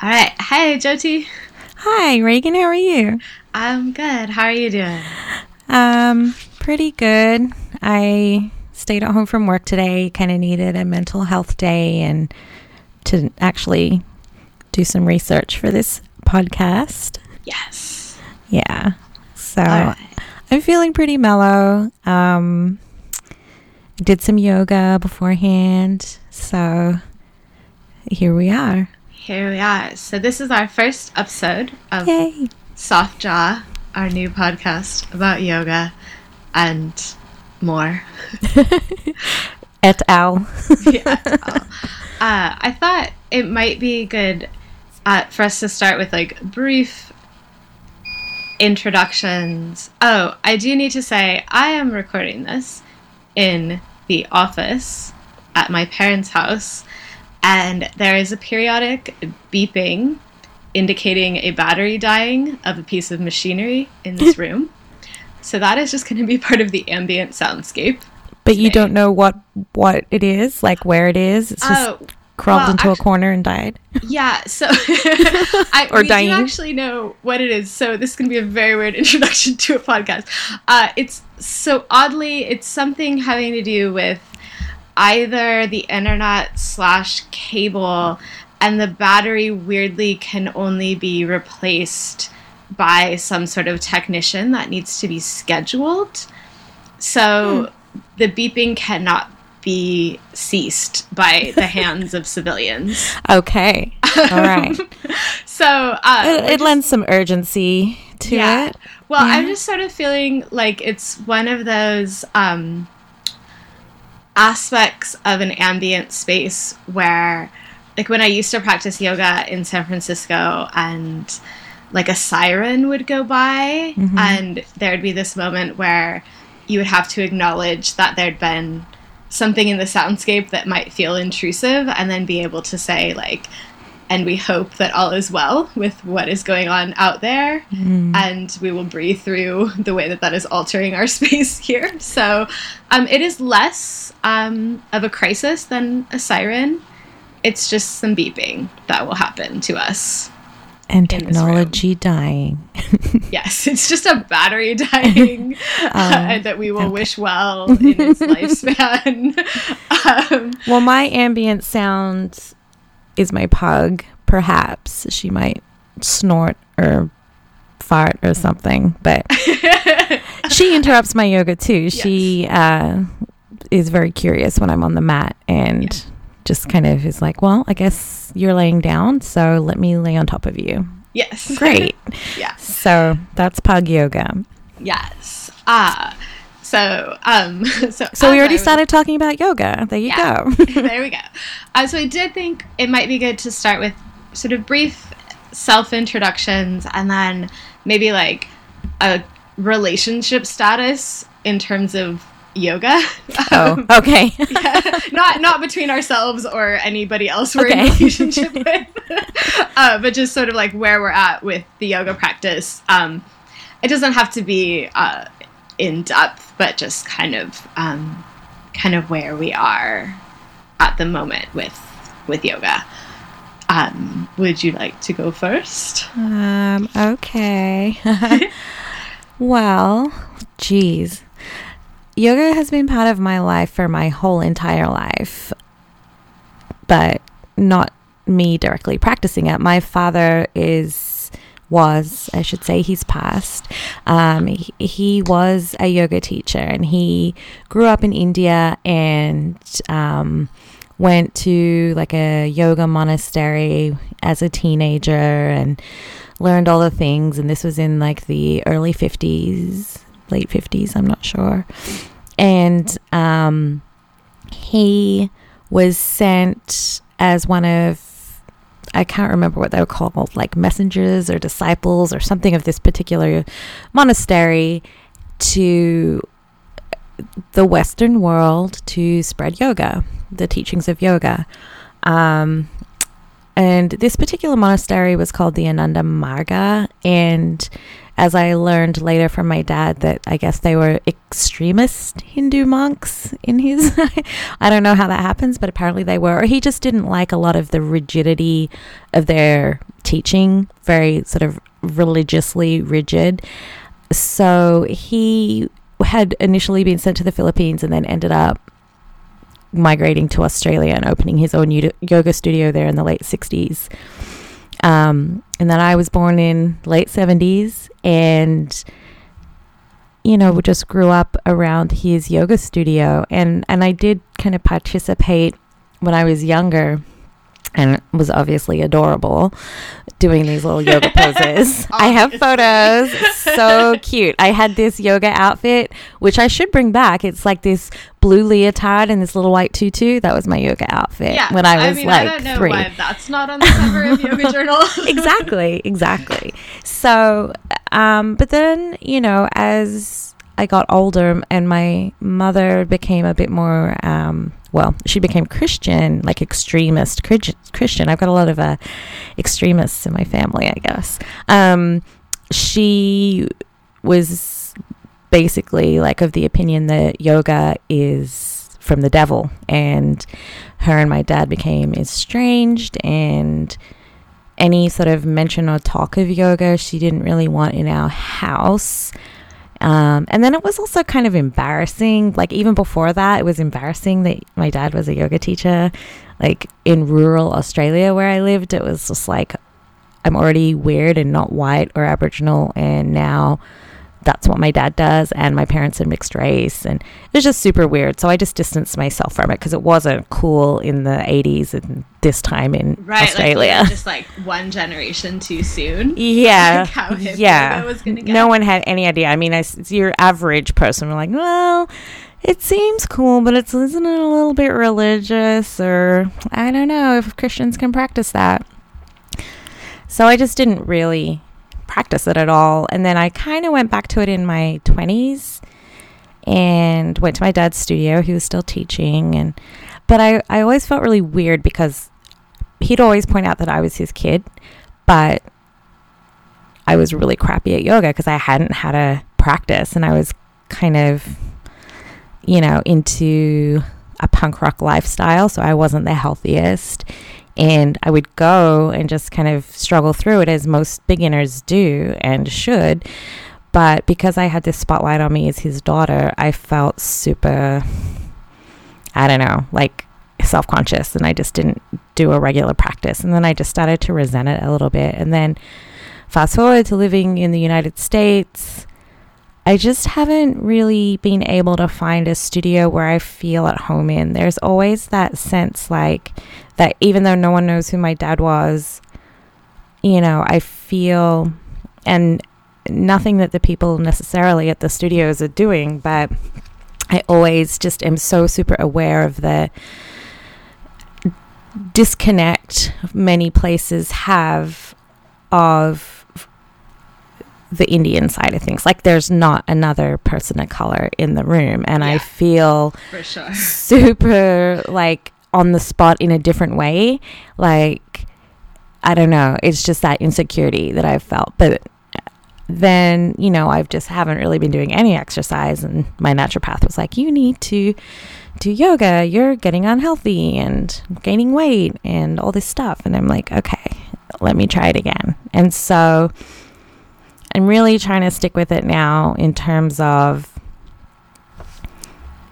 All right. Hi, Jyoti. Hi, Reagan. How are you? I'm good. How are you doing? Um, pretty good. I stayed at home from work today. Kind of needed a mental health day and to actually do some research for this podcast. Yes. Yeah. So right. I'm feeling pretty mellow. Um, did some yoga beforehand. So here we are. Here we are. So this is our first episode of Yay. Soft Jaw, our new podcast about yoga and more. Et al. yeah. Uh, I thought it might be good uh, for us to start with like brief introductions. Oh, I do need to say I am recording this in the office at my parents' house, and there is a periodic beeping indicating a battery dying of a piece of machinery in this room. So that is just going to be part of the ambient soundscape. But you don't know what what it is, like where it is. It's just Oh, crawled well, into actu- a corner and died. Yeah, so I Or we dying. do actually know what it is. So this is gonna be a very weird introduction to a podcast. Uh, it's so oddly, it's something having to do with either the internet slash cable, and the battery weirdly can only be replaced by some sort of technician that needs to be scheduled. So the beeping cannot be ceased by the hands of civilians. Okay. All right. So uh, it, it just- lends some urgency to yeah. it. Well, I'm just sort of feeling like it's one of those um, aspects of an ambient space where, like, when I used to practice yoga in San Francisco and like a siren would go by, Mhm. and there'd be this moment where you would have to acknowledge that there'd been something in the soundscape that might feel intrusive, and then be able to say, like, and we hope that all is well with what is going on out there Mm. and we will breathe through the way that that is altering our space here. So um, it is less um, of a crisis than a siren. It's just some beeping that will happen to us. and in this room. technology dying. Yes, it's just a battery dying Um, and that we will okay. wish well in its lifespan. um, well, my ambient sound is my pug. Perhaps she might snort or fart or something, but she interrupts my yoga too. She uh, is very curious when I'm on the mat and just kind of is like, "Well, I guess you're laying down, so let me lay on top of you." yes. Great. yeah. So that's pug yoga. Yes. Ah. So, um, so, So we already was- started talking about yoga. There you Yeah. go. there we go. Uh, so I did think it might be good to start with sort of brief self introductions and then maybe like a relationship status in terms of yoga. oh, Um, okay. yeah, not not between ourselves or anybody else we're in Okay. relationship with, uh, but just sort of like where we're at with the yoga practice. Um, it doesn't have to be uh, in depth, but just kind of um, kind of where we are at the moment with with yoga. Um, would you like to go first? Um, okay. well, geez. Yoga has been part of my life for my whole entire life, but not me directly practicing it. My father is, was, I should say, he's passed. Um, he, he was a yoga teacher and he grew up in India and, um, went to like a yoga monastery as a teenager and learned all the things and this was in like the early 50s late 50s i'm not sure and um, he was sent as one of i can't remember what they were called like messengers or disciples or something of this particular monastery to the western world to spread yoga the teachings of yoga um, and this particular monastery was called the Ananda Marga. And as I learned later from my dad, that I guess they were extremist Hindu monks in his. I don't know how that happens, but apparently they were. Or he just didn't like a lot of the rigidity of their teaching, very sort of religiously rigid. So he had initially been sent to the Philippines and then ended up migrating to Australia and opening his own yoga studio there in the late 60s. Um, and then I was born in late 70s and you know just grew up around his yoga studio. And and I did kind of participate when I was younger and was obviously adorable doing these little yoga poses. I have photos. So cute. I had this yoga outfit, which I should bring back. It's like this blue leotard and this little white tutu. That was my yoga outfit yeah, when I was I mean, like I don't know three. Why that's not on the cover of Yoga Journal. exactly, exactly. So, um, but then you know, as I got older and my mother became a bit more um, well, she became Christian, like extremist Christian. I've got a lot of uh, extremists in my family, I guess. Um, she was basically like of the opinion that yoga is from the devil, and her and my dad became estranged, and any sort of mention or talk of yoga she didn't really want in our house. Um, and then it was also kind of embarrassing. Like, even before that, it was embarrassing that my dad was a yoga teacher. Like, in rural Australia where I lived, it was just like, I'm already weird and not white or Aboriginal. And now that's what my dad does and my parents are mixed race and it was just super weird. So i just distanced myself from it because it wasn't cool in the 80s and this time in right, australia. like just like one generation too soon. Yeah. Like yeah. No one had any idea. I mean I, your average person were like well it seems cool but it's isn't it a little bit religious? Or i don't know if christians can practice that. So i just didn't really practice it at all. And then I kind of went back to it in my 20s and went to my dad's studio. He was still teaching and but I, I always felt really weird because he'd always point out that I was his kid, but I was really crappy at yoga because I hadn't had a practice and I was kind of, you know, into a punk rock lifestyle. So I wasn't the healthiest. And I would go and just kind of struggle through it as most beginners do and should. But because I had this spotlight on me as his daughter, I felt super, I don't know, like self conscious. And I just didn't do a regular practice. And then I just started to resent it a little bit. And then fast forward to living in the United States. I just haven't really been able to find a studio where I feel at home in. There's always that sense like that even though no one knows who my dad was, you know, I feel, and nothing that the people necessarily at the studios are doing, but I always just am so super aware of the disconnect many places have of the Indian side of things. Like there's not another person of color in the room and yeah, I feel sure. super like on the spot in a different way. Like, I don't know. It's just that insecurity that I've felt. But then, you know, I've just haven't really been doing any exercise. And my naturopath was like, you need to do yoga. You're getting unhealthy and gaining weight and all this stuff. And I'm like, okay, let me try it again. And so I'm really trying to stick with it now in terms of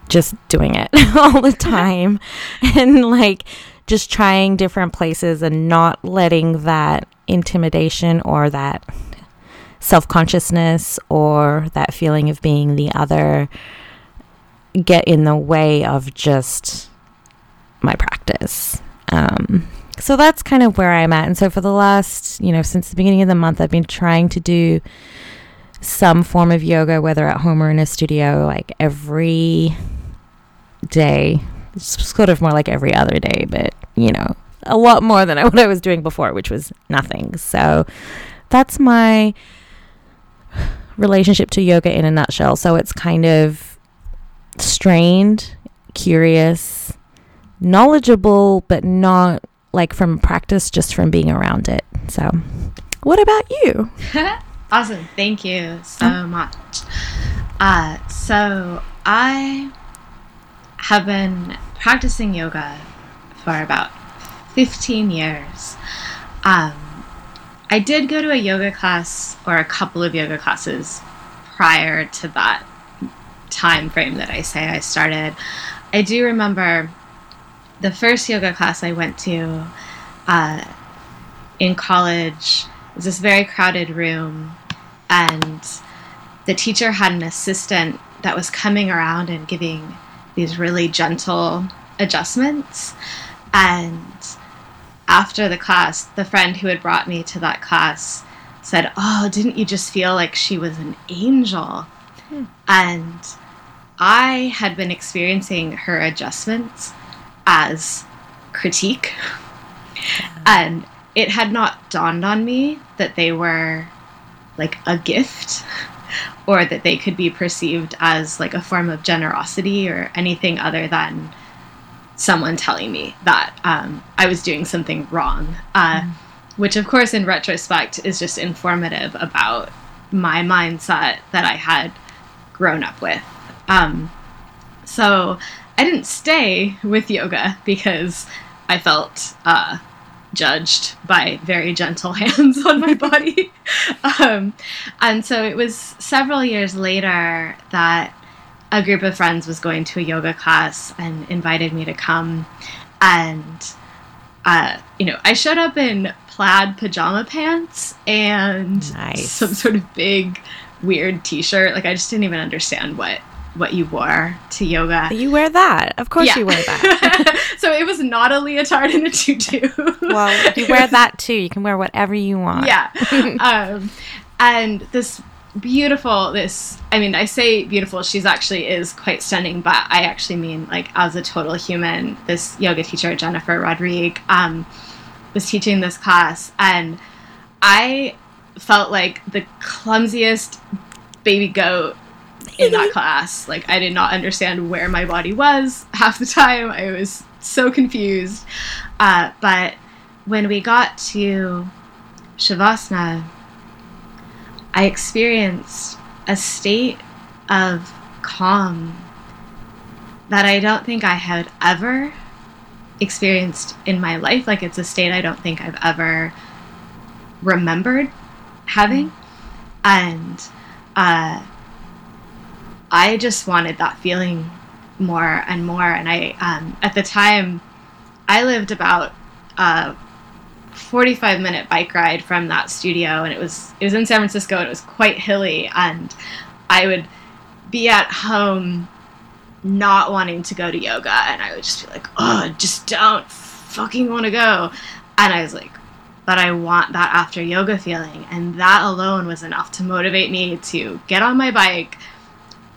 just doing it all the time and like just trying different places and not letting that intimidation or that self consciousness or that feeling of being the other get in the way of just my practice. Um, so that's kind of where I'm at. And so for the last, you know, since the beginning of the month, I've been trying to do some form of yoga, whether at home or in a studio, like every day. It's sort of more like every other day, but you know, a lot more than what I was doing before, which was nothing. So that's my relationship to yoga in a nutshell. So it's kind of strained, curious, knowledgeable, but not like from practice, just from being around it. So, what about you? awesome. Thank you so much. Uh, so, I have been practicing yoga for about 15 years. Um, I did go to a yoga class or a couple of yoga classes prior to that time frame that I say I started. I do remember the first yoga class I went to uh, in college was this very crowded room, and the teacher had an assistant that was coming around and giving these really gentle adjustments. And after the class, the friend who had brought me to that class said, Oh, didn't you just feel like she was an angel? Hmm. And I had been experiencing her adjustments as critique. And it had not dawned on me that they were like a gift or that they could be perceived as like a form of generosity or anything other than someone telling me that um, I was doing something wrong. Uh, mm. Which, of course, in retrospect, is just informative about my mindset that I had grown up with. Um, so I didn't stay with yoga because I felt uh, judged by very gentle hands on my body. um, and so it was several years later that a group of friends was going to a yoga class and invited me to come. And, uh, you know, I showed up in plaid pajama pants and nice. some sort of big, weird t shirt. Like, I just didn't even understand what what you wore to yoga. You wear that. Of course yeah. you wear that. so it was not a leotard and a tutu. well, you wear that too. You can wear whatever you want. Yeah. um, and this beautiful this i mean i say beautiful she's actually is quite stunning but i actually mean like as a total human this yoga teacher jennifer rodrigue um, was teaching this class and i felt like the clumsiest baby goat in that class. Like I did not understand where my body was half the time. I was so confused. Uh, but when we got to Shavasana, I experienced a state of calm that I don't think I had ever experienced in my life. Like it's a state I don't think I've ever remembered having. And uh, I just wanted that feeling more and more. And I, um, at the time, I lived about a 45 minute bike ride from that studio, and it was it was in San Francisco, and it was quite hilly. And I would be at home, not wanting to go to yoga, and I would just be like, "Oh, just don't fucking want to go." And I was like, "But I want that after yoga feeling," and that alone was enough to motivate me to get on my bike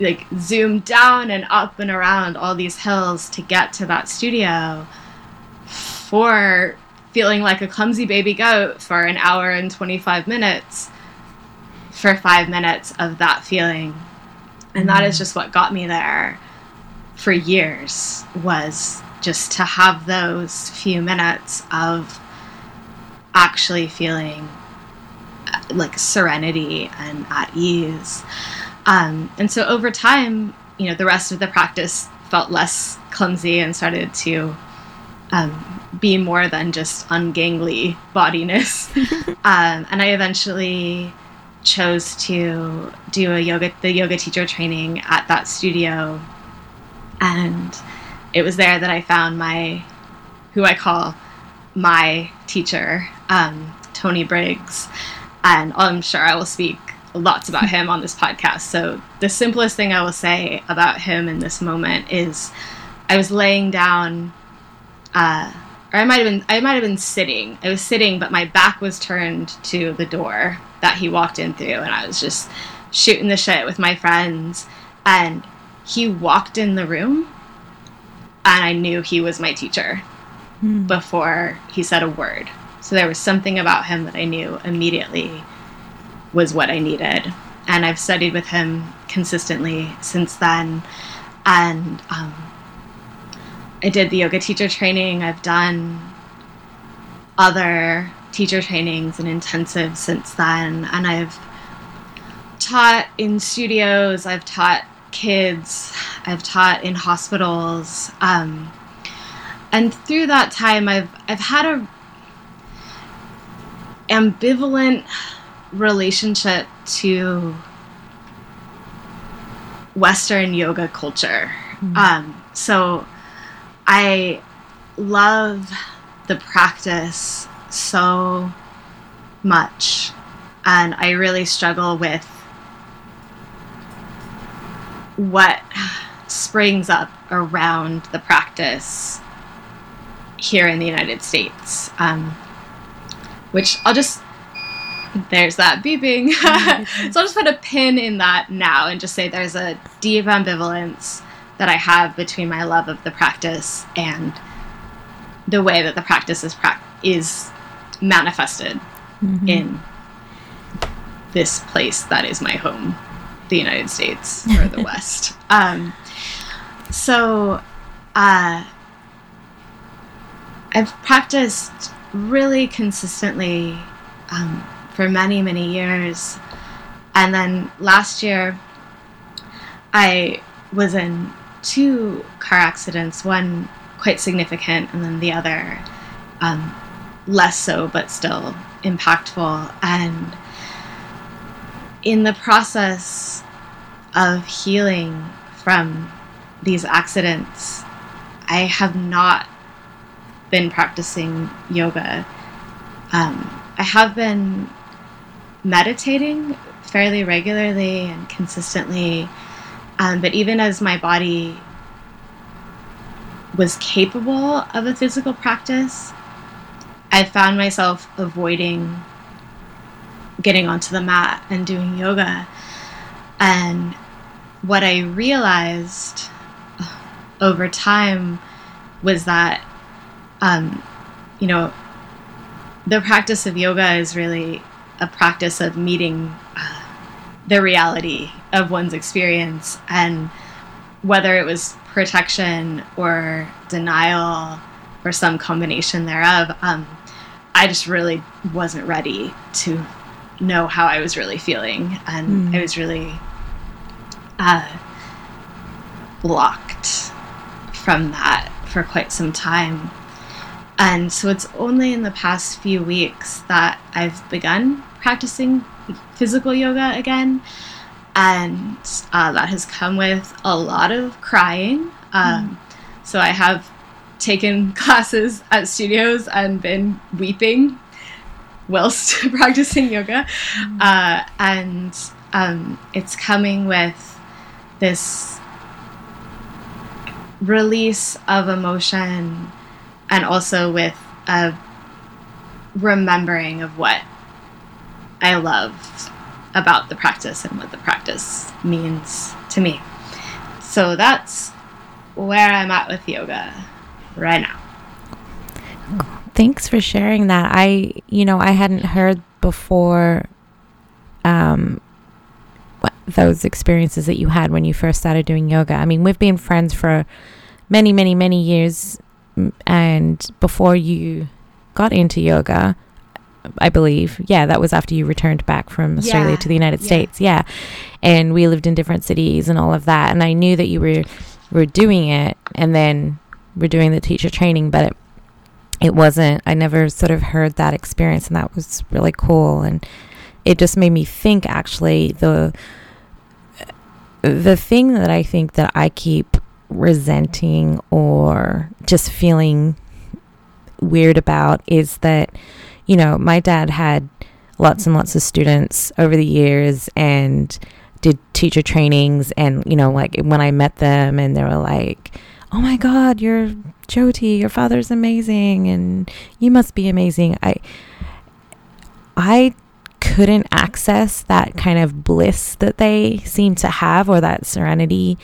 like zoom down and up and around all these hills to get to that studio for feeling like a clumsy baby goat for an hour and 25 minutes for five minutes of that feeling and that is mm. just what got me there for years was just to have those few minutes of actually feeling uh, like serenity and at ease um, and so over time, you know, the rest of the practice felt less clumsy and started to um, be more than just ungangly bodiness. um, and I eventually chose to do a yoga, the yoga teacher training at that studio. And it was there that I found my, who I call my teacher, um, Tony Briggs. And I'm sure I will speak lots about him on this podcast. So the simplest thing I will say about him in this moment is I was laying down uh, or I might have been I might have been sitting. I was sitting, but my back was turned to the door that he walked in through, and I was just shooting the shit with my friends. And he walked in the room, and I knew he was my teacher mm. before he said a word. So there was something about him that I knew immediately was what I needed. And I've studied with him consistently since then. And um, I did the yoga teacher training. I've done other teacher trainings and intensives since then, and I've taught in studios, I've taught kids, I've taught in hospitals. Um, and through that time, I've, I've had a ambivalent relationship to Western yoga culture. Mm-hmm. Um, so I love the practice so much, and I really struggle with what springs up around the practice here in the United States. Um, which I'll just there's that beeping. so I'll just put a pin in that now and just say there's a deep ambivalence that I have between my love of the practice and the way that the practice is pra- is manifested mm-hmm. in this place that is my home, the United States or the West. Um, so uh, I've practiced really consistently um, for many, many years. And then last year, I was in two car accidents, one quite significant, and then the other um, less so, but still impactful. And in the process of healing from these accidents, I have not been practicing yoga. Um, I have been meditating fairly regularly and consistently, um, but even as my body was capable of a physical practice, I found myself avoiding getting onto the mat and doing yoga. And what I realized over time was that um, you know, the practice of yoga is really a practice of meeting uh, the reality of one's experience and whether it was protection or denial or some combination thereof um, i just really wasn't ready to know how i was really feeling and mm. i was really uh, blocked from that for quite some time and so it's only in the past few weeks that I've begun practicing physical yoga again. And uh, that has come with a lot of crying. Um, mm. So I have taken classes at studios and been weeping whilst practicing yoga. Mm. Uh, and um, it's coming with this release of emotion and also with a remembering of what I love about the practice and what the practice means to me. So that's where I'm at with yoga right now. Thanks for sharing that. I, you know, I hadn't heard before um, those experiences that you had when you first started doing yoga. I mean, we've been friends for many, many, many years and before you got into yoga, I believe, yeah, that was after you returned back from Australia yeah. to the United yeah. States, yeah. And we lived in different cities and all of that, and I knew that you were were doing it, and then we're doing the teacher training, but it it wasn't. I never sort of heard that experience, and that was really cool, and it just made me think. Actually, the the thing that I think that I keep resenting or just feeling weird about is that, you know, my dad had lots and lots of students over the years and did teacher trainings. And, you know, like when I met them and they were like, oh my God, you're Jyoti, your father's amazing and you must be amazing. I, I couldn't access that kind of bliss that they seem to have or that serenity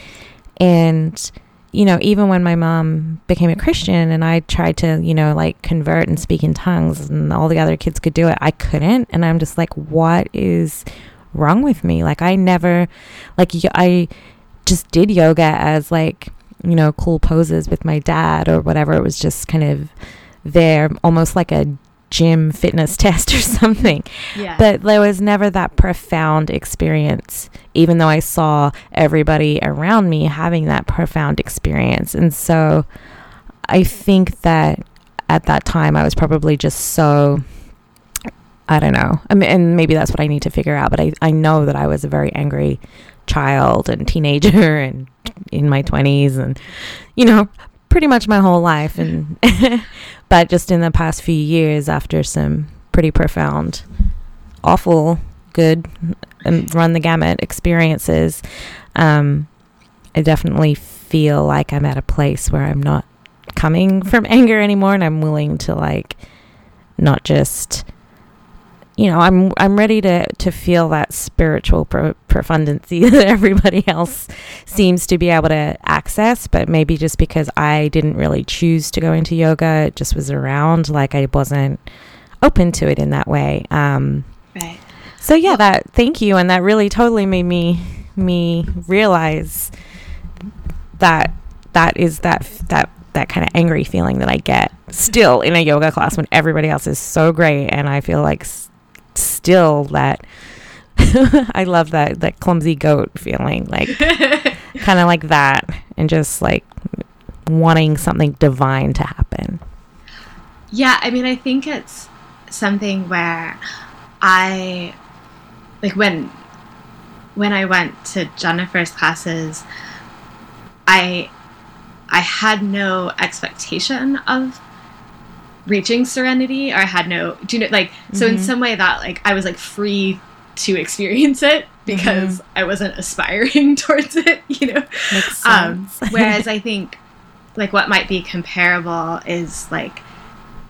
and, you know, even when my mom became a Christian and I tried to, you know, like convert and speak in tongues and all the other kids could do it, I couldn't. And I'm just like, what is wrong with me? Like, I never, like, I just did yoga as like, you know, cool poses with my dad or whatever. It was just kind of there, almost like a gym fitness test or something. Yeah. But there was never that profound experience, even though I saw everybody around me having that profound experience. And so I think that at that time I was probably just so. I don't know. I mean, and maybe that's what I need to figure out. But I, I know that I was a very angry child and teenager and in my 20s and, you know, pretty much my whole life. And, but just in the past few years, after some pretty profound, awful, good, and run the gamut experiences, um, I definitely feel like I'm at a place where I'm not coming from anger anymore and I'm willing to like not just you know I'm I'm ready to to feel that spiritual pro- profundancy that everybody else seems to be able to access but maybe just because I didn't really choose to go into yoga it just was around like I wasn't open to it in that way um right. so yeah that thank you and that really totally made me me realize that that is that that that kind of angry feeling that I get still in a yoga class when everybody else is so great and I feel like s- still that I love that that clumsy goat feeling like kind of like that and just like wanting something divine to happen. Yeah, I mean, I think it's something where I like when when I went to Jennifer's classes, I I had no expectation of reaching serenity, or I had no, do you know, like, so in Mhm. some way that like I was like free to experience it because I wasn't aspiring towards it, you know. Um, whereas I think like what might be comparable is like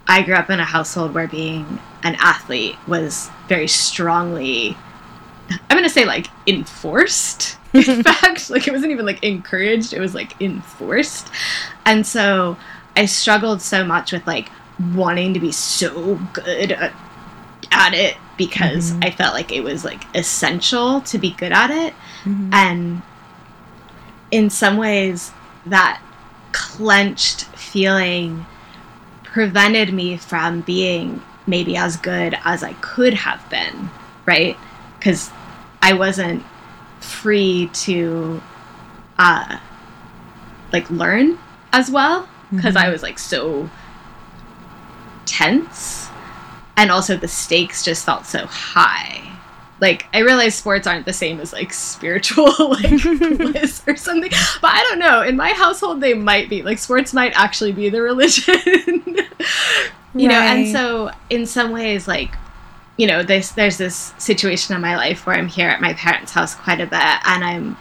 I grew up in a household where being an athlete was very strongly I'm gonna say like enforced. In fact, like it wasn't even like encouraged; it was like enforced. And so I struggled so much with like wanting to be so good at, at it because Mhm. I felt like it was like essential to be good at it Mhm. and in some ways that clenched feeling prevented me from being maybe as good as I could have been, right? Because I wasn't free to uh like learn as well because Mhm. I was like so tense and also the stakes just felt so high like I realize sports aren't the same as like spiritual like bliss or something, but I don't know. In my household, they might be like sports might actually be the religion, you know. And so, in some ways, like you know, this there's this situation in my life where I'm here at my parents' house quite a bit, and I'm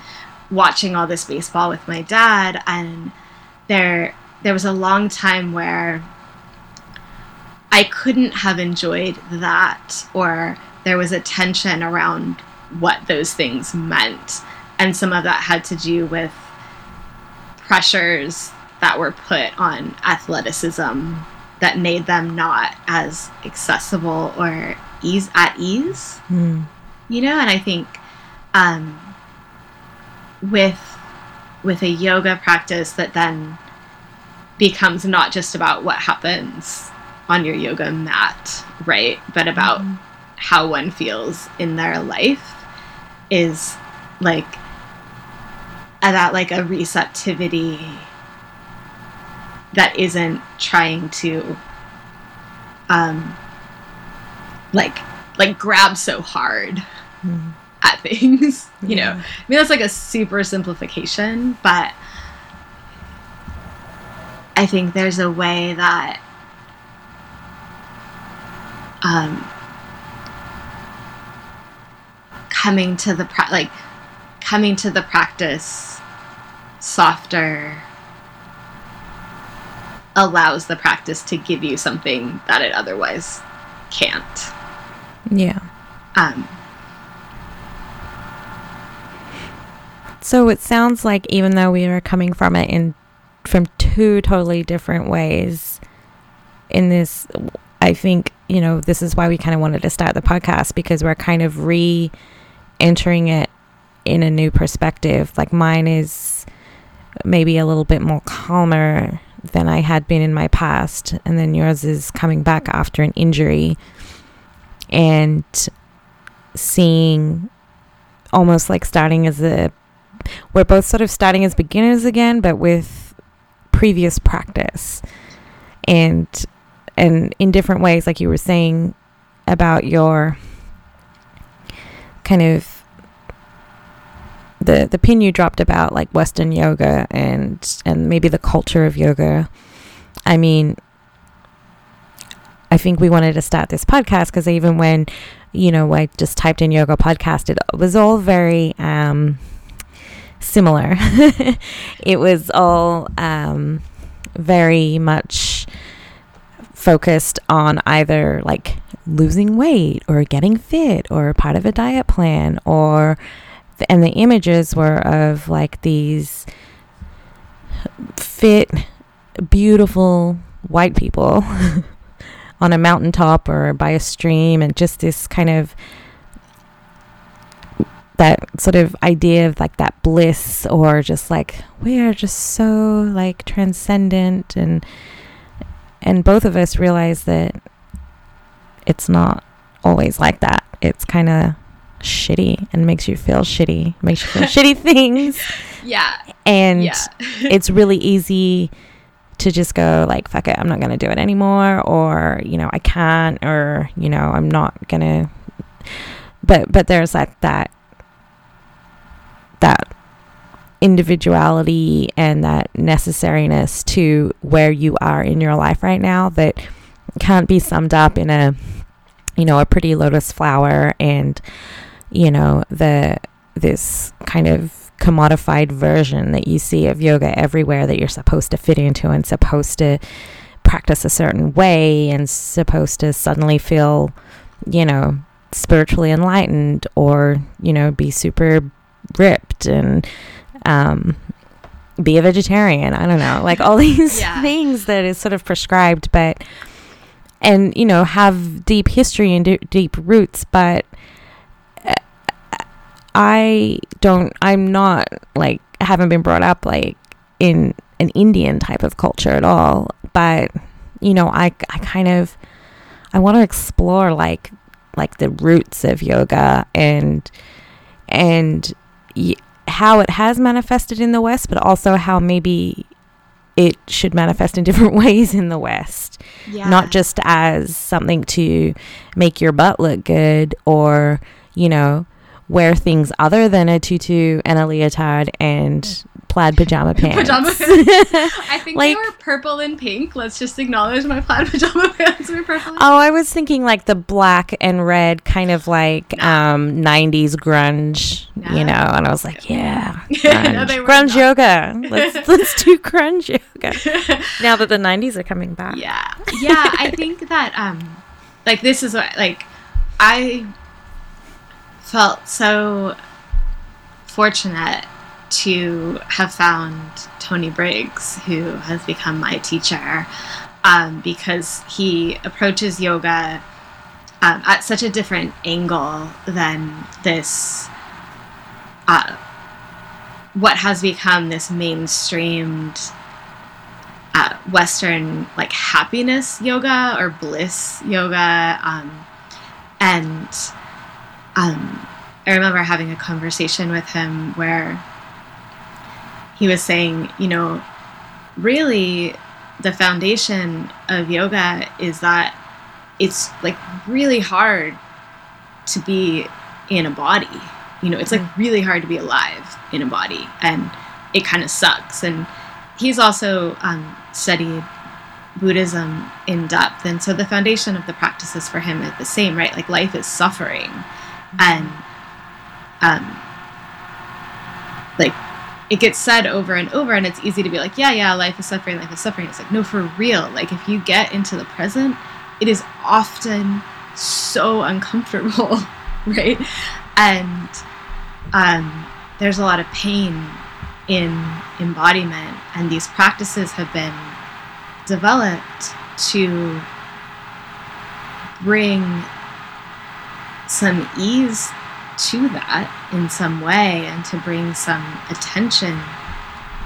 watching all this baseball with my dad, and there there was a long time where I couldn't have enjoyed that, or there was a tension around what those things meant. And some of that had to do with pressures that were put on athleticism that made them not as accessible or ease at ease Mm. you know and i think um, with with a yoga practice that then becomes not just about what happens on your yoga mat right but about Mhm. how one feels in their life is like about like a receptivity that isn't trying to um like like grab so hard Mm. at things you know i mean that's like a super simplification but i think there's a way that um coming to the pra- like coming to the practice softer allows the practice to give you something that it otherwise can't Yeah. um So it sounds like even though we are coming from it in from two totally different ways in this I think, you know, this is why we kind of wanted to start the podcast because we're kind of re entering it in a new perspective. Like mine is maybe a little bit more calmer than I had been in my past. And then yours is coming back after an injury and seeing almost like starting as a, we're both sort of starting as beginners again, but with previous practice. And, and in different ways, like you were saying about your kind of the the pin you dropped about like Western yoga and and maybe the culture of yoga. I mean, I think we wanted to start this podcast because even when you know I just typed in yoga podcast, it was all very um, similar. it was all um, very much focused on either like losing weight or getting fit or part of a diet plan or and the images were of like these fit, beautiful white people on a mountaintop or by a stream, and just this kind of that sort of idea of like that bliss or just like we are just so like transcendent and and both of us realize that it's not always like that it's kind of shitty and makes you feel shitty, makes you feel shitty things. Yeah. And Yeah. it's really easy to just go like fuck it, I'm not going to do it anymore or, you know, I can't or, you know, I'm not going to but but there's like that that individuality and that necessariness to where you are in your life right now that can't be summed up in a you know a pretty lotus flower and you know the this kind of commodified version that you see of yoga everywhere that you're supposed to fit into and supposed to practice a certain way and supposed to suddenly feel you know spiritually enlightened or you know be super ripped and um be a vegetarian i don't know like all these Yeah. things that is sort of prescribed but and you know have deep history and d- deep roots but uh, i don't i'm not like haven't been brought up like in an indian type of culture at all but you know i i kind of i want to explore like like the roots of yoga and and how it has manifested in the west but also how maybe it should manifest in different ways in the west Yeah. not just as something to make your butt look good or, you know, wear things other than a tutu and a leotard and plaid pajama pants. Pajama I think Like- they were purple and pink. Let's just acknowledge my plaid pajama pants were purple. And Oh, I was thinking like the black and red kind of like um 90s grunge, No. you know, and I was like, yeah. No, Grunge, were grunge yoga. Let's let's do grunge yoga. Now that the 90s are coming back. yeah yeah i think that um like this is what like i felt so fortunate to have found tony briggs who has become my teacher um, because he approaches yoga um, at such a different angle than this uh, what has become this mainstreamed uh, Western like happiness yoga or bliss yoga, um, and um, I remember having a conversation with him where he was saying, you know, really the foundation of yoga is that it's like really hard to be in a body. You know, it's like really hard to be alive in a body, and it kind of sucks. And he's also um, studied Buddhism in depth, and so the foundation of the practices for him is the same, right? Like life is suffering, and um, like it gets said over and over, and it's easy to be like, yeah, yeah, life is suffering, life is suffering. It's like no, for real. Like if you get into the present, it is often so uncomfortable, right? And um, there's a lot of pain in embodiment, and these practices have been developed to bring some ease to that in some way and to bring some attention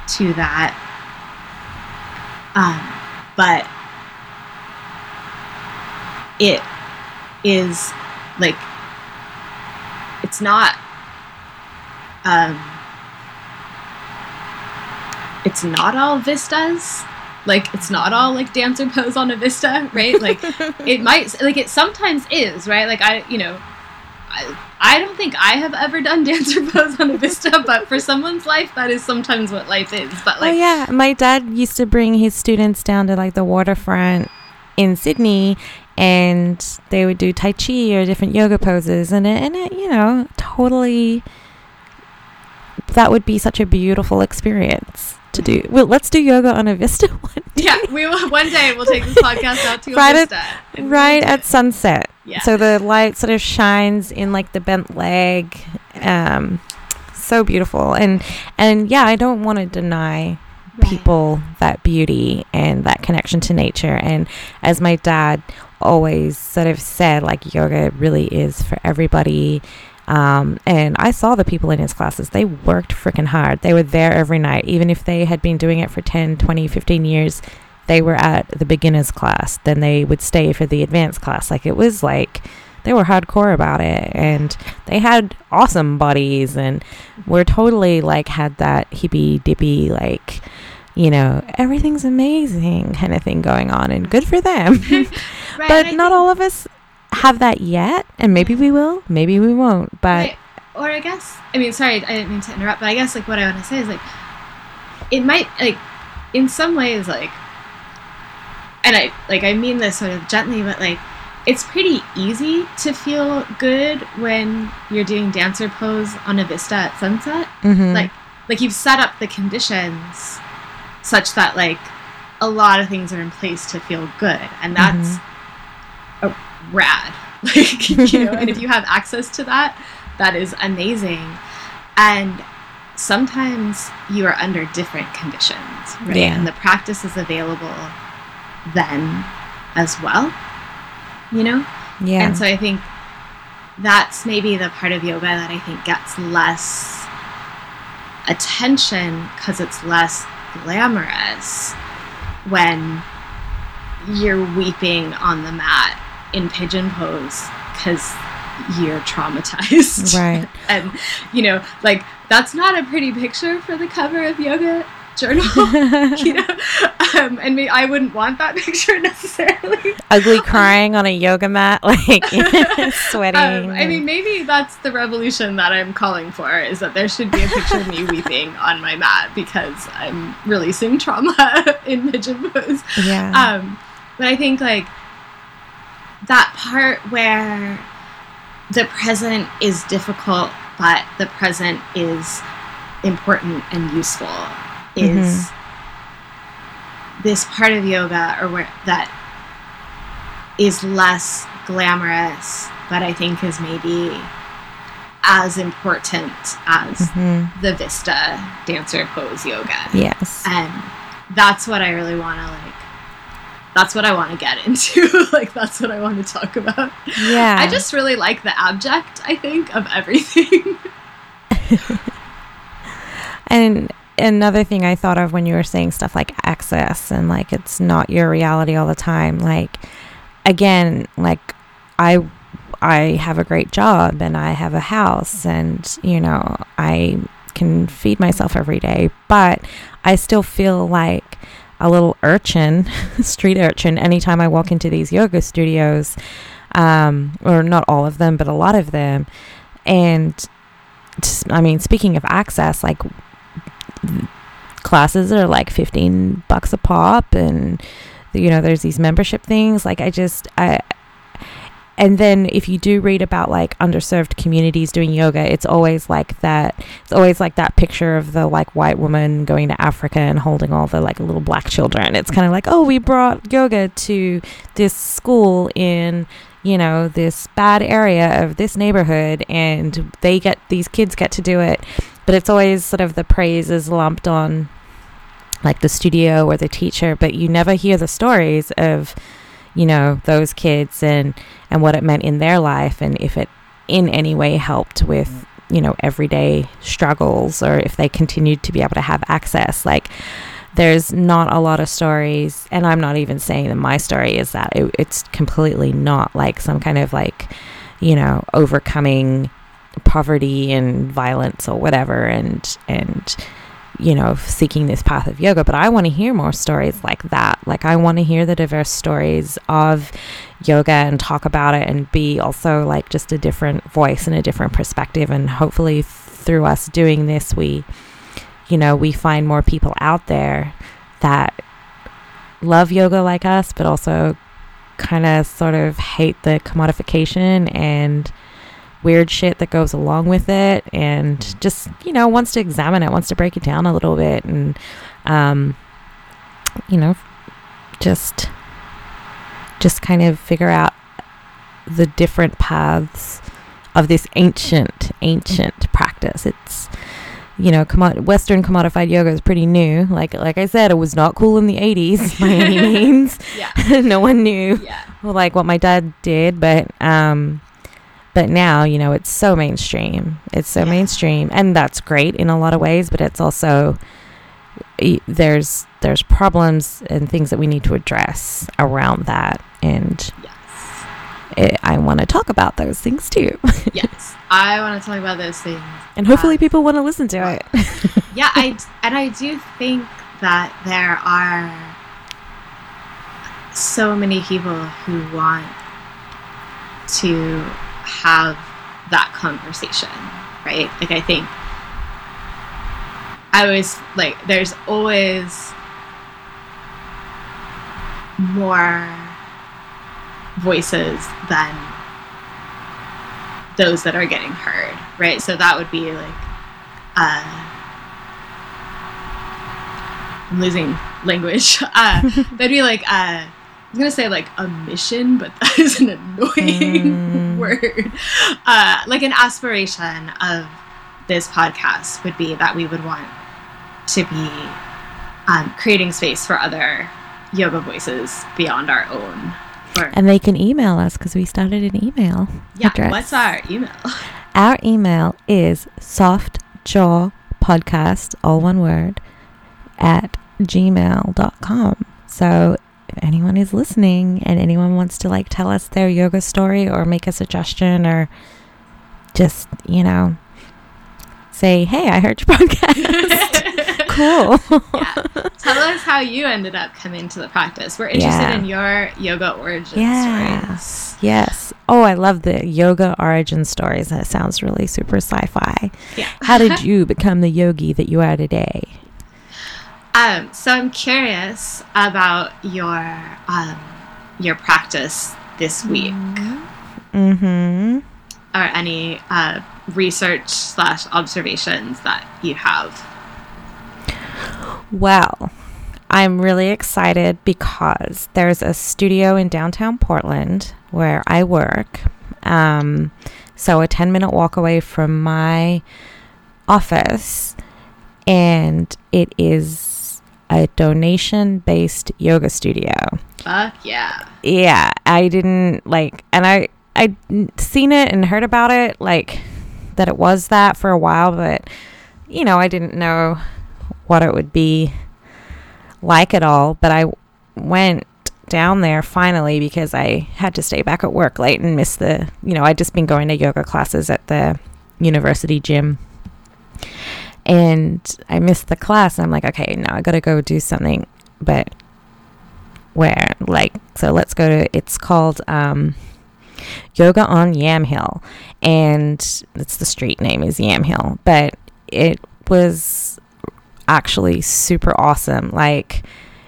to that. Um, but it is like it's not um, it's not all vistas. Like it's not all like dancer pose on a vista right? Like it might like it sometimes is right? Like i you know I, I don't think I have ever done dancer pose on a vista, but for someone's life, that is sometimes what life is. But oh, like, oh yeah, my dad used to bring his students down to like the waterfront in Sydney, and they would do tai chi or different yoga poses, and it, and it, you know, totally, that would be such a beautiful experience to do. Well, let's do yoga on a vista one. Day. Yeah, we will. One day we'll take this podcast out to right a vista. At, right at sunset. Yeah. So the light sort of shines in like the bent leg. Um, so beautiful, and and yeah, I don't want to deny right. people that beauty and that connection to nature. And as my dad always sort of said, like yoga really is for everybody. Um, and I saw the people in his classes. They worked freaking hard. They were there every night. Even if they had been doing it for 10, 20, 15 years, they were at the beginner's class. Then they would stay for the advanced class. Like it was like they were hardcore about it. And they had awesome bodies and were totally like had that hippy dippy, like, you know, everything's amazing kind of thing going on. And good for them. right, but not all of us have that yet, and maybe we will, maybe we won't. But right. or I guess I mean, sorry, I didn't mean to interrupt, but I guess like what I want to say is like it might like in some ways like, and I like I mean this sort of gently, but like it's pretty easy to feel good when you're doing dancer pose on a vista at sunset. Mm-hmm. Like like you've set up the conditions such that like a lot of things are in place to feel good, and that's. Mm-hmm rad. Like, you know, and if you have access to that, that is amazing. And sometimes you are under different conditions, right? Yeah. And the practice is available then as well, you know? Yeah. And so I think that's maybe the part of yoga that I think gets less attention because it's less glamorous when you're weeping on the mat in pigeon pose because you're traumatized. Right. and, you know, like, that's not a pretty picture for the cover of Yoga Journal. you know? Um, and me, I wouldn't want that picture necessarily. Ugly crying on a yoga mat, like sweating. Um, I mean, maybe that's the revolution that I'm calling for is that there should be a picture of me weeping on my mat because I'm releasing trauma in pigeon pose. Yeah. Um, but I think, like, that part where the present is difficult, but the present is important and useful is mm-hmm. this part of yoga or where that is less glamorous, but I think is maybe as important as mm-hmm. the Vista dancer pose yoga. Yes. And that's what I really want to like that's what I want to get into. like that's what I want to talk about. Yeah. I just really like the abject, I think, of everything. and another thing I thought of when you were saying stuff like access and like it's not your reality all the time, like again, like I I have a great job and I have a house and you know, I can feed myself every day, but I still feel like a little urchin, street urchin, anytime I walk into these yoga studios, um, or not all of them, but a lot of them. And I mean, speaking of access, like classes are like 15 bucks a pop and you know there's these membership things. Like i just i and then if you do read about like underserved communities doing yoga it's always like that it's always like that picture of the like white woman going to africa and holding all the like little black children. It's kind of like oh we brought yoga to this school in you know this bad area of this neighborhood and they get these kids get to do it but it's always sort of the praise is lumped on like the studio or the teacher but you never hear the stories of you know those kids and and what it meant in their life and if it in any way helped with you know everyday struggles or if they continued to be able to have access like there's not a lot of stories, and I'm not even saying that my story is that. It, it's completely not like some kind of like, you know, overcoming poverty and violence or whatever, and and you know, seeking this path of yoga. But I want to hear more stories like that. Like I want to hear the diverse stories of yoga and talk about it, and be also like just a different voice and a different perspective, and hopefully through us doing this, we you know, we find more people out there that love yoga like us, but also kind of sort of hate the commodification and weird shit that goes along with it and just, you know, wants to examine it, wants to break it down a little bit and, um, you know, just, just kind of figure out the different paths of this ancient, ancient practice. It's, you know, commod- Western commodified yoga is pretty new. Like like I said, it was not cool in the '80s by any means. yeah. no one knew Yeah. like what my dad did, but um, but now you know it's so mainstream. It's so Yeah. mainstream, and that's great in a lot of ways. But it's also there's there's problems and things that we need to address around that, and Yes. it, I want to talk about those things too. Yes. I want to talk about those things. and hopefully, um, people want to listen to it. Yeah, I and I do think that there are so many people who want to have that conversation, right? Like I think I was like there's always more voices than those that are getting heard, right? So that would be like uh I'm losing language. Uh, that'd be like uh, I was gonna say like a mission, but that is an annoying Mm. word. Uh, like an aspiration of this podcast would be that we would want to be um, creating space for other yoga voices beyond our own. Or And they can email us because we started an email. yeah, address. what's our email? Our email is softjawpodcast, all one word, at gmail.com. So if anyone is listening and anyone wants to like tell us their yoga story or make a suggestion or just, you know, say, hey, I heard your podcast. cool. yeah. Tell us how you ended up coming to the practice. We're interested Yeah. in your yoga origin Yeah. stories. yes. Oh, I love the yoga origin stories. That sounds really super sci fi. Yeah. How did you become the yogi that you are today? Um, so I'm curious about your um, your practice this week, Mm-hmm. or any uh, research slash observations that you have. Well, I'm really excited because there's a studio in downtown Portland where I work. Um, so a 10 minute walk away from my office, and it is a donation based yoga studio. Fuck yeah! yeah i didn't like and i i'd seen it and heard about it like that it was that for a while but you know i didn't know what it would be like at all but i went down there finally because i had to stay back at work late and miss the you know i'd just been going to yoga classes at the university gym and i missed the class and i'm like okay now i gotta go do something but where? Like so let's go to it's called um yoga on Yamhill and it's the street name is Yamhill but it was actually super awesome. Like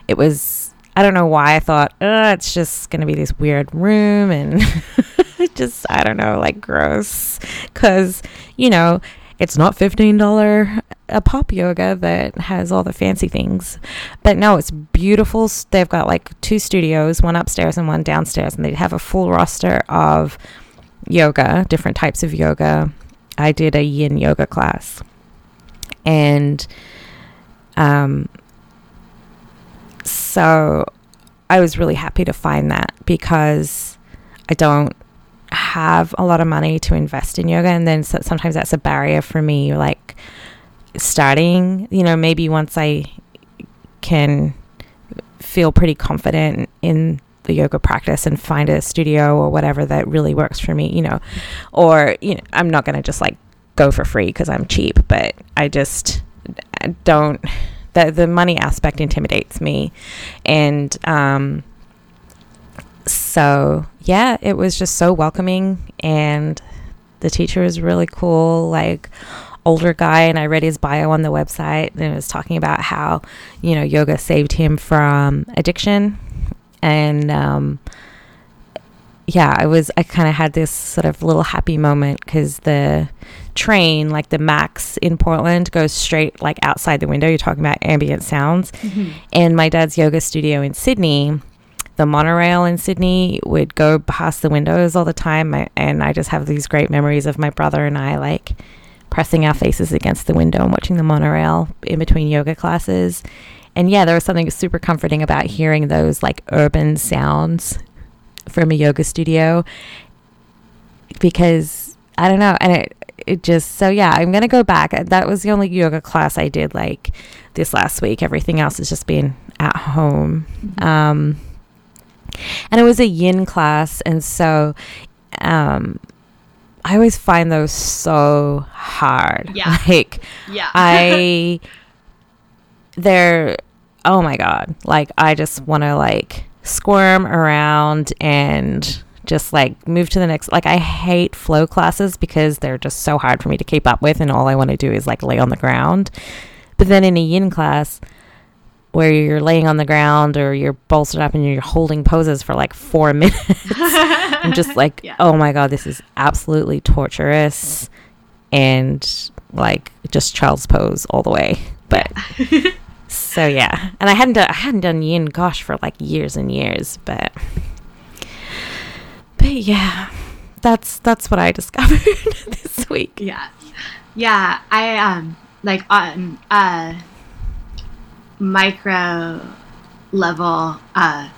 it was i don't know why i thought it's just gonna be this weird room and just i don't know like gross because you know it's not $15 a pop yoga that has all the fancy things. But no it's beautiful. They've got like two studios one upstairs and one downstairs and they have a full roster of yoga different types of yoga. I did a yin yoga class. And um so i was really happy to find that because i don't have a lot of money to invest in yoga. And then so, sometimes that's a barrier for me like starting you know maybe once i can feel pretty confident in the yoga practice and find a studio or whatever that really works for me, you know. Or, you know, I'm not going to just like go for free because I'm cheap, but I just I don't the the money aspect intimidates me. And um so yeah, it was just so welcoming and the teacher was really cool like older guy and I read his bio on the website and it was talking about how, you know, yoga saved him from addiction and um yeah, I was I kind of had this sort of little happy moment cuz the train like the Max in Portland goes straight like outside the window. You're talking about ambient sounds. Mm-hmm. And my dad's yoga studio in Sydney the monorail in Sydney would go past the windows all the time. I, and I just have these great memories of my brother and I like pressing our faces against the window and watching the monorail in between yoga classes. And yeah, there was something super comforting about hearing those like urban sounds from a yoga studio because I don't know. And it, it just, so yeah, I'm going to go back. That was the only yoga class I did like this last week. Everything else has just been at home. Mm-hmm. Um, and it was a yin class. And so, um, I always find those so hard. Yeah. Like, yeah. I, they're, oh my God. Like, I just want to like squirm around and just like move to the next. Like, I hate flow classes because they're just so hard for me to keep up with. And all I want to do is like lay on the ground. But then in a yin class, where you're laying on the ground or you're bolstered up and you're holding poses for like four minutes. I'm just like, yeah. oh my God, this is absolutely torturous and like just child's pose all the way. But so yeah. And I hadn't done I hadn't done yin gosh for like years and years, but but yeah. That's that's what I discovered this week. Yeah. Yeah. I um like on uh micro level, uh,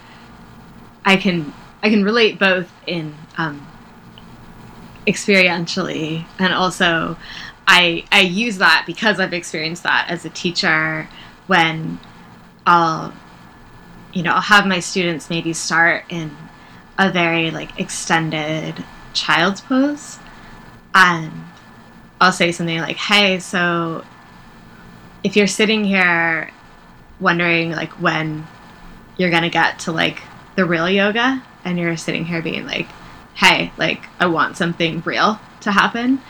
I can I can relate both in um, experientially and also I I use that because I've experienced that as a teacher when I'll you know I'll have my students maybe start in a very like extended child's pose and I'll say something like hey so if you're sitting here wondering like when you're gonna get to like the real yoga and you're sitting here being like hey like i want something real to happen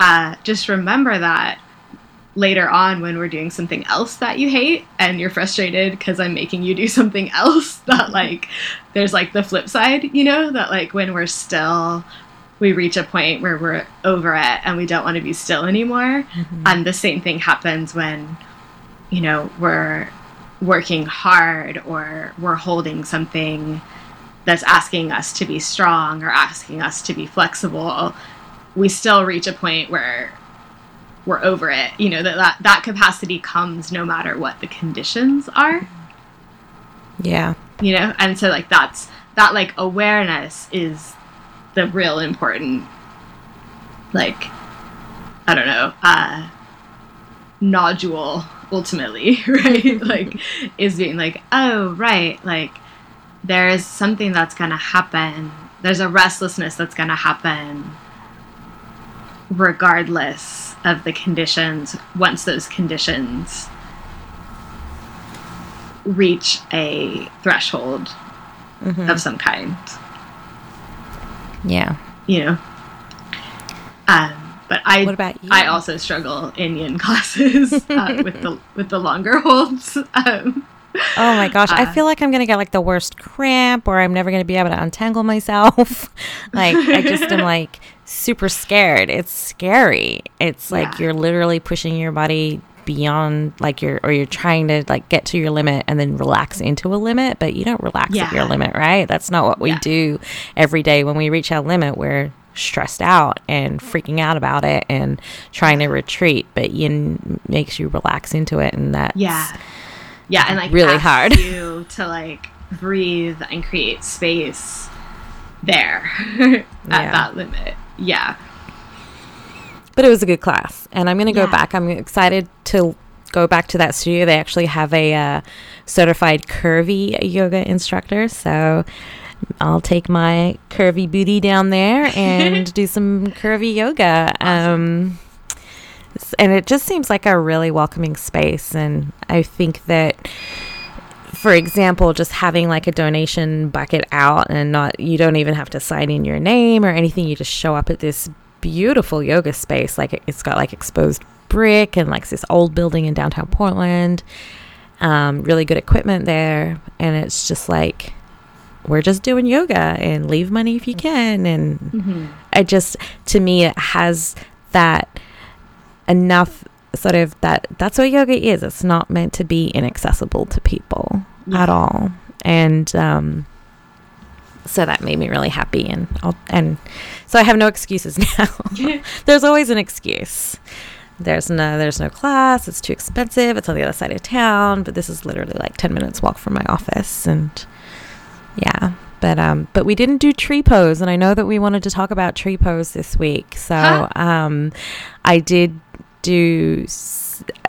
uh, just remember that later on when we're doing something else that you hate and you're frustrated because i'm making you do something else that like there's like the flip side you know that like when we're still we reach a point where we're over it and we don't want to be still anymore mm-hmm. and the same thing happens when you know we're working hard or we're holding something that's asking us to be strong or asking us to be flexible, we still reach a point where we're over it. You know, that that, that capacity comes no matter what the conditions are. Yeah. You know, and so like that's that like awareness is the real important like I don't know, uh nodule ultimately, right? like, is being like, oh, right, like, there's something that's going to happen. There's a restlessness that's going to happen regardless of the conditions once those conditions reach a threshold mm-hmm. of some kind. Yeah. You know? Um, but I what about you? I also struggle in yin classes uh, with the with the longer holds. Um, oh my gosh, uh, I feel like I'm gonna get like the worst cramp, or I'm never gonna be able to untangle myself. like I just am like super scared. It's scary. It's like yeah. you're literally pushing your body beyond like you're or you're trying to like get to your limit and then relax into a limit but you don't relax yeah. at your limit right that's not what we yeah. do every day when we reach our limit we're stressed out and freaking out about it and trying to retreat, but yin makes you relax into it, and that yeah, yeah, and like really hard you to like breathe and create space there at yeah. that limit. Yeah, but it was a good class, and I'm gonna go yeah. back. I'm excited to go back to that studio, they actually have a uh, certified curvy yoga instructor. So I'll take my curvy booty down there and do some curvy yoga. Um, and it just seems like a really welcoming space. And I think that for example, just having like a donation bucket out and not, you don't even have to sign in your name or anything. You just show up at this beautiful yoga space. Like it's got like exposed brick and like this old building in downtown Portland. Um, really good equipment there. And it's just like, we're just doing yoga and leave money if you can. And mm-hmm. I just, to me, it has that enough sort of that that's what yoga is. It's not meant to be inaccessible to people yeah. at all. And um, so that made me really happy, and I'll, and so I have no excuses now. there's always an excuse. There's no there's no class. It's too expensive. It's on the other side of town. But this is literally like ten minutes walk from my office, and. But um, but we didn't do tree pose, and I know that we wanted to talk about tree pose this week. So huh? um, I did do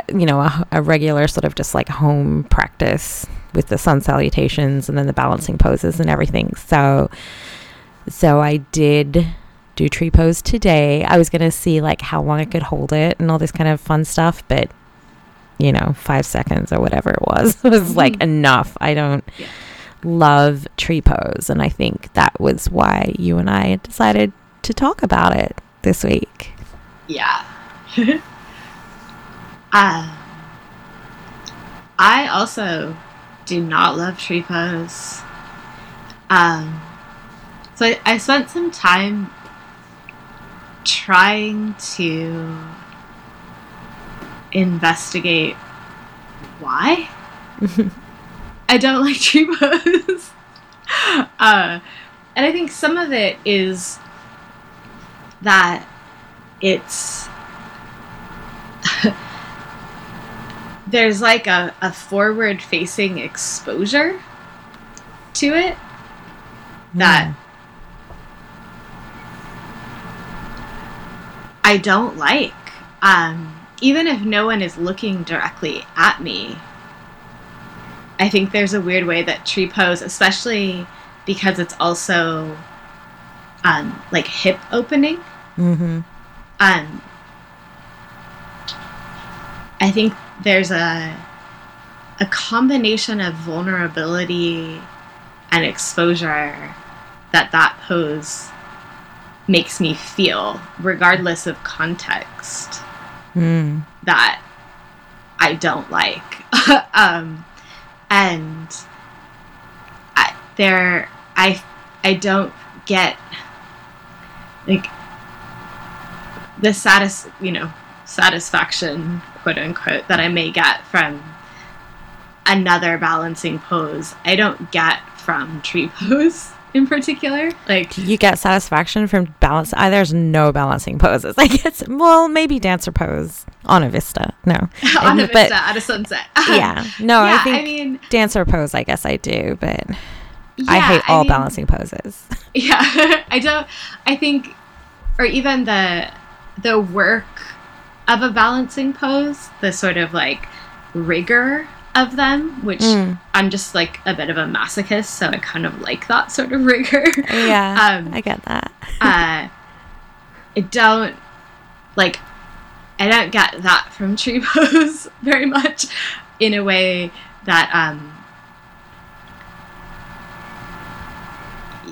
you know a, a regular sort of just like home practice with the sun salutations and then the balancing poses and everything. So so I did do tree pose today. I was going to see like how long I could hold it and all this kind of fun stuff, but you know, 5 seconds or whatever it was was mm-hmm. like enough. I don't yeah. Love tree pose and I think that was why you and I decided to talk about it this week. Yeah. uh, I also do not love tree pose. Um, so I, I spent some time trying to investigate why I don't like tree pose. uh, and I think some of it is that it's there's like a, a forward facing exposure to it that I don't like. Um, even if no one is looking directly at me, I think there's a weird way that tree pose, especially because it's also um, like hip opening. Mm-hmm. Um, I think there's a a combination of vulnerability and exposure that that pose makes me feel regardless of context mm. that i don't like um, and I, there i i don't get like the satis you know satisfaction quote unquote, that I may get from another balancing pose. I don't get from tree pose in particular. Like you get satisfaction from balance. Uh, there's no balancing poses. I guess. Well, maybe dancer pose on a vista. No, on a vista at a sunset. yeah. No, yeah, I think I mean, dancer pose. I guess I do, but yeah, I hate all I mean, balancing poses. Yeah, I don't. I think, or even the the work of a balancing pose, the sort of like rigor of them, which mm. I'm just like a bit of a masochist, so I kind of like that sort of rigor. Yeah, um, I get that. uh, I don't like. I don't get that from tree pose very much, in a way that um.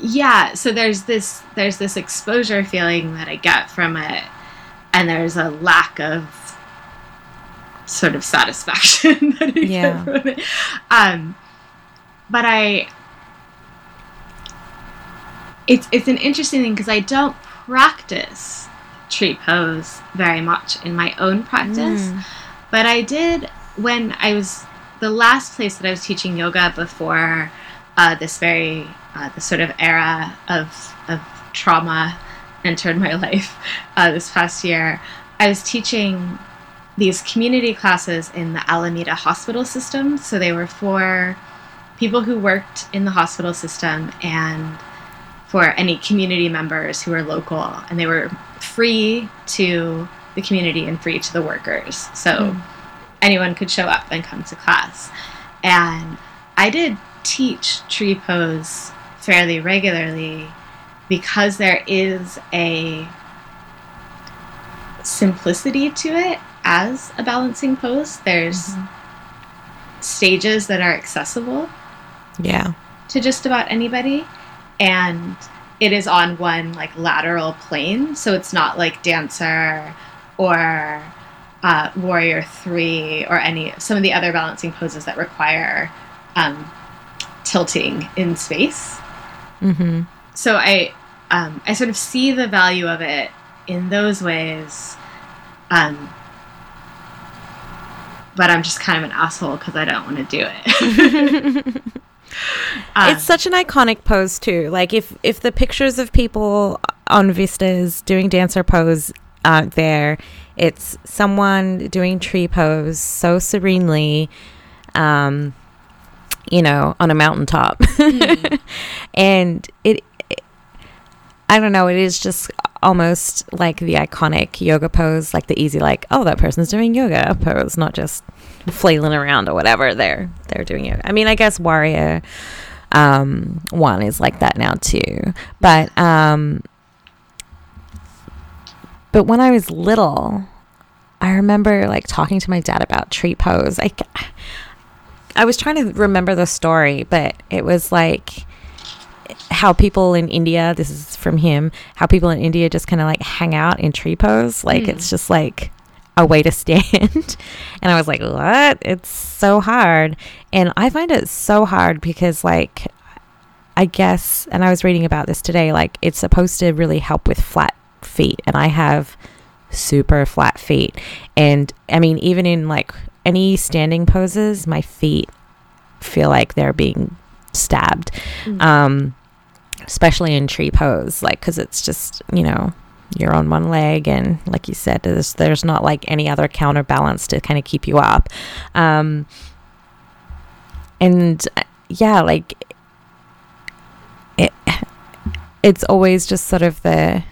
Yeah, so there's this there's this exposure feeling that I get from it and there's a lack of sort of satisfaction that I yeah. get from it. Um, but I, it's it's an interesting thing because I don't practice tree pose very much in my own practice, mm. but I did when I was the last place that I was teaching yoga before uh, this very uh, the sort of era of of trauma entered my life uh, this past year, I was teaching these community classes in the Alameda hospital system. So they were for people who worked in the hospital system and for any community members who were local. And they were free to the community and free to the workers. So mm. anyone could show up and come to class. And I did teach tree pose fairly regularly because there is a simplicity to it as a balancing pose. There's stages that are accessible Yeah. to just about anybody and it is on one like lateral plane so it's not like dancer or uh, warrior three or any some of the other balancing poses that require um, tilting in space Mm-hmm. so i um, i sort of see the value of it in those ways um, but i'm just kind of an asshole because i don't want to do it Um, it's such an iconic pose too. Like if if the pictures of people on vistas doing dancer pose aren't there, it's someone doing tree pose so serenely, um, you know, on a mountaintop, and it, it, I don't know, it is just almost like the iconic yoga pose, like the easy, like oh that person's doing yoga pose, not just flailing around or whatever they're they're doing yoga. I mean, I guess warrior um one is like that now too but um but when i was little i remember like talking to my dad about tree pose i i was trying to remember the story but it was like how people in india this is from him how people in india just kind of like hang out in tree pose. Like Hmm. it's just like a way to stand. And i was like what? It's so hard. And i find it so hard because like i guess and i was reading about this today like it's supposed to really help with flat feet. And i have super flat feet. And i mean even in like any standing poses my feet feel like they're being stabbed. Mm. um especially in tree pose like because it's just you know you're on one leg and like you said there's there's not like any other counterbalance to kind of keep you up um and uh, yeah like it it's always just sort of the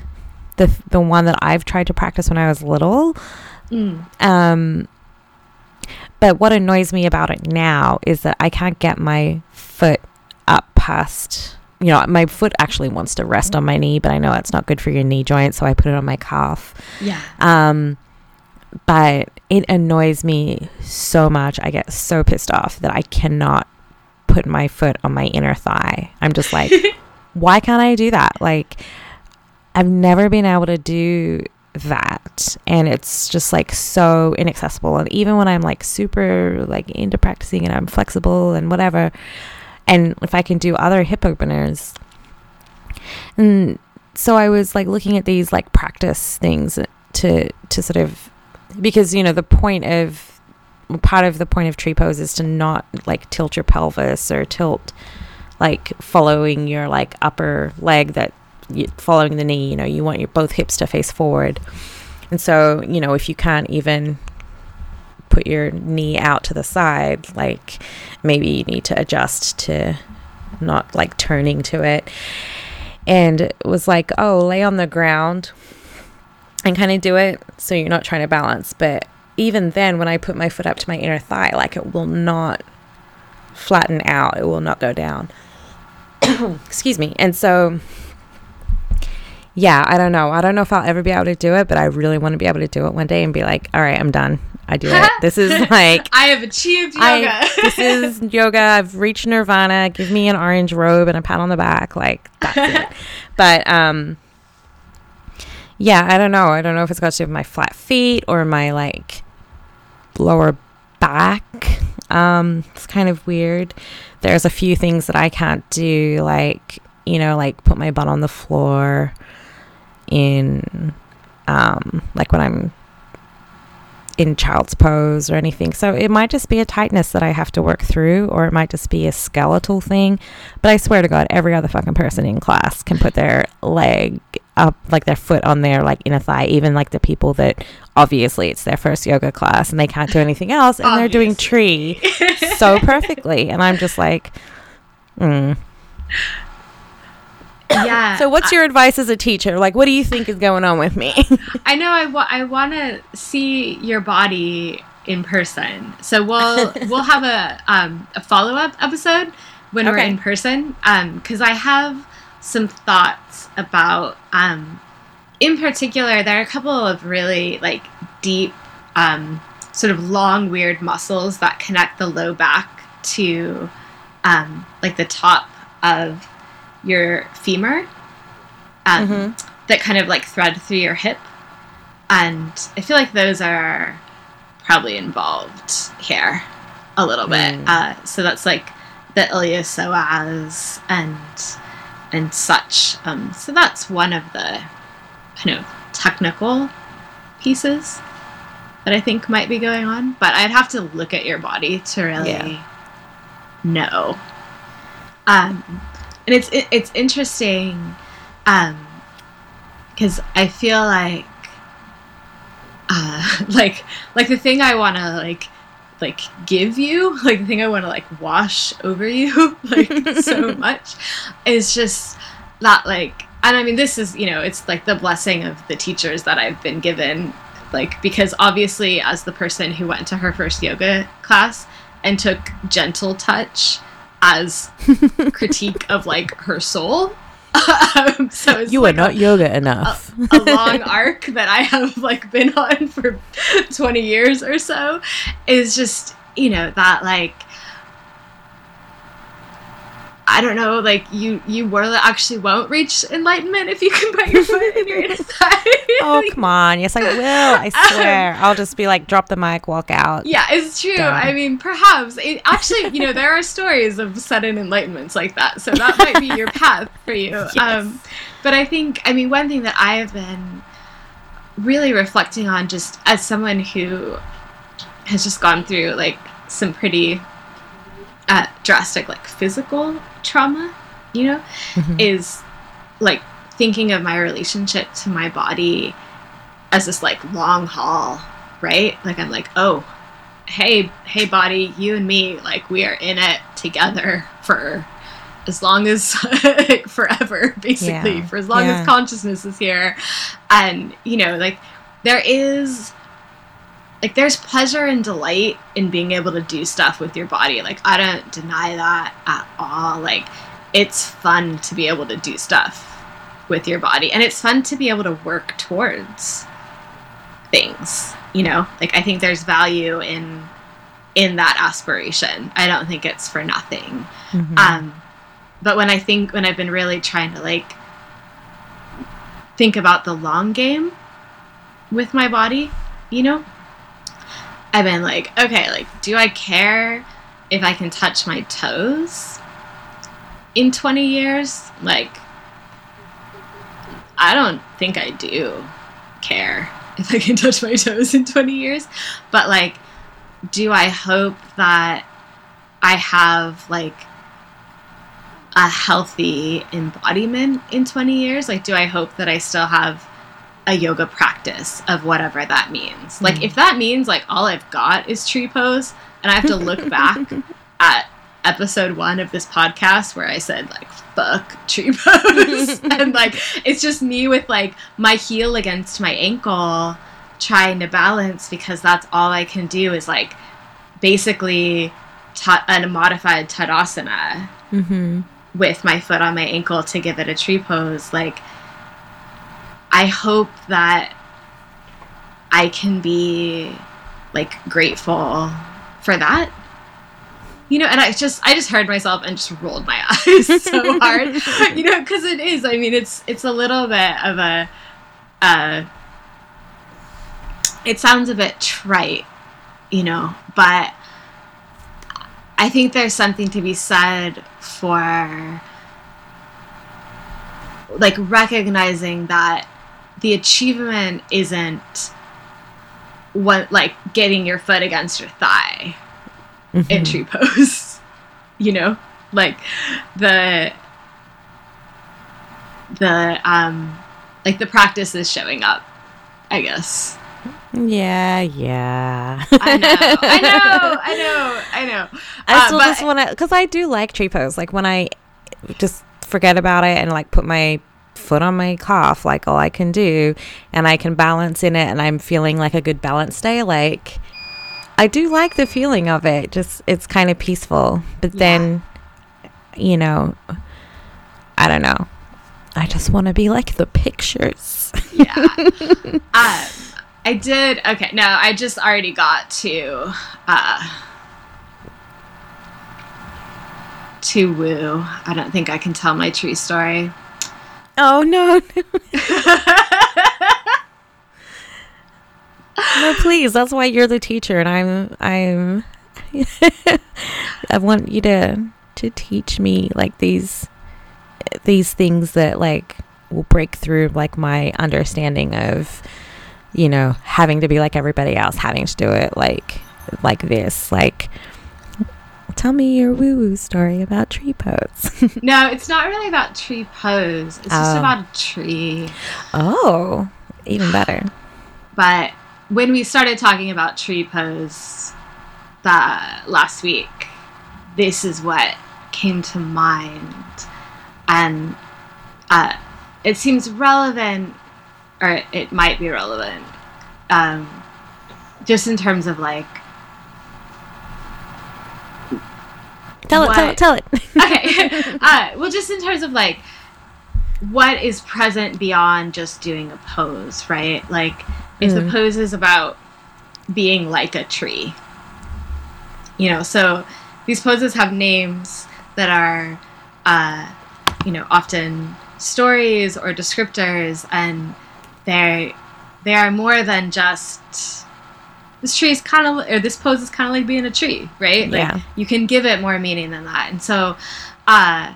the the one that I've tried to practice when I was little Mm. um, but what annoys me about it now is that I can't get my foot up past. You know, my foot actually wants to rest on my knee, but I know it's not good for your knee joint, so I put it on my calf. yeah Um, but it annoys me so much. I get so pissed off that I cannot put my foot on my inner thigh. I'm just like, why can't I do that? Like, I've never been able to do that. And it's just like so inaccessible. And even when I'm like super like into practicing and I'm flexible and whatever, and if I can do other hip openers, and so I was like looking at these like practice things to to sort of because you know the point of part of the point of tree pose is to not like tilt your pelvis or tilt like following your like upper leg that you, following the knee you know you want your both hips to face forward. And so you know if you can't even put your knee out to the side like maybe you need to adjust to not like turning to it. And it was like oh lay on the ground and kind of do it so you're not trying to balance. But even then when i put my foot up to my inner thigh like it will not flatten out. It will not go down. Excuse me. And so yeah i don't know. I don't know if i'll ever be able to do it but i really want to be able to do it one day and be like all right i'm done i do it this is like I have achieved yoga. I, this is yoga. I've reached nirvana. Give me an orange robe and a pat on the back. Like that's it. But um, yeah, I don't know. I don't know if it's got to do with my flat feet or my like lower back. Um, it's kind of weird. There's a few things that I can't do, like you know, like put my butt on the floor in um, like when I'm in child's pose or anything. So it might just be a tightness that I have to work through, or it might just be a skeletal thing. But I swear to God, every other fucking person in class can put their leg up, like their foot on their like inner thigh. Even like the people that obviously it's their first yoga class and they can't do anything else, and they're doing tree so perfectly. And I'm just like, mm. Yeah. so what's your advice as a teacher? Like, what do you think is going on with me? I know I, wa- I want to see your body in person. So we'll we'll have a um, a follow up episode when we're in person because I have some thoughts about. Um, in particular, there are a couple of really like deep, um, sort of long, weird muscles that connect the low back to um, like the top of your femur um, Mhm. that kind of like thread through your hip. And I feel like those are probably involved here a little bit. Mm. Uh, so that's like the iliopsoas and and such. Um, so that's one of the kind of technical pieces that I think might be going on. But I'd have to look at your body to really Yeah. know. Um, and it's it, it's interesting because I feel like uh, like like the thing I want to like like give you like the thing I want to like wash over you like so much is just that like and I mean this is you know it's like the blessing of the teachers that I've been given like because obviously as the person who went to her first yoga class and took gentle touch as critique of like her soul um, so You like are not yoga enough. a long arc that I have like been on for 20 years or so is just, you know, that like I don't know, like you you were actually won't reach enlightenment if you can put your foot in your thigh. oh come on! Yes, I will. I swear. I'll just be like, drop the mic, walk out. Yeah, it's true. Done. I mean, perhaps it actually, you know, there are stories of sudden enlightenments like that, so that might be your path for you. Um, but I think, I mean, one thing that I have been really reflecting on, just as someone who has just gone through like some pretty uh, drastic, like physical trauma, you know, Mhm. is like thinking of my relationship to my body as this like long haul, right? Like I'm like, oh, hey, hey, body, you and me, like we are in it together for as long as like, forever, basically, Yeah. for as long Yeah. as consciousness is here, and you know, like there is. Like there's pleasure and delight in being able to do stuff with your body. Like I don't deny that at all. Like it's fun to be able to do stuff with your body and it's fun to be able to work towards things you know like i think there's value in in that aspiration i don't think it's for nothing Mhm. um but when i think when i've been really trying to like think about the long game with my body you know i've been like okay like do i care if i can touch my toes in 20 years? Like i don't think i do care if i can touch my toes in 20 years. But like do i hope that i have like a healthy embodiment in 20 years? Like do i hope that i still have a yoga practice of whatever that means like Mm. if that means like all i've got is tree pose and i have to look back at episode one of this podcast where i said like fuck tree pose and like it's just me with like my heel against my ankle trying to balance because that's all i can do is like basically ta- a modified tadasana Mhm. with my foot on my ankle to give it a tree pose like i hope that i can be like grateful for that. You know and i just i just heard myself and just rolled my eyes so hard. You know because it is i mean it's it's a little bit of a uh it sounds a bit trite you know but i think there's something to be said for like recognizing that the achievement isn't what like getting your foot against your thigh in Mhm. tree pose you know like the the um like the practice is showing up i guess Yeah, yeah. i know i know i know i know I Uh, still just want to, because I do like tree pose. Like when I just forget about it and like put my foot on my calf, like all I can do, and I can balance in it, and I'm feeling like a good balance day. Like I do like the feeling of it. Just it's kind of peaceful. But Yeah. then you know I don't know. I just want to be like the pictures. yeah. um, I did. Okay, no, I just already got to uh, to woo. I don't think I can tell my true story. Oh no. no, please. That's why you're the teacher and I'm I'm I want you to to teach me like these these things that like will break through like my understanding of you know having to be like everybody else having to do it like like this like tell me your woo woo story about tree pose no, it's not really about tree pose. It's just Oh. about a tree. oh even better But when we started talking about tree pose that last week, this is what came to mind. And uh, it seems relevant, or it might be relevant, um, just in terms of like, tell it tell it tell it okay, uh, well, just in terms of like, what is present beyond just doing a pose, right? Like, if the Mm. pose is about being like a tree, you know, so these poses have names that are, uh, you know, often stories or descriptors, and they they are more than just this tree is kind of or this pose is kind of like being a tree, right? Like, Yeah. you can give it more meaning than that, and so uh,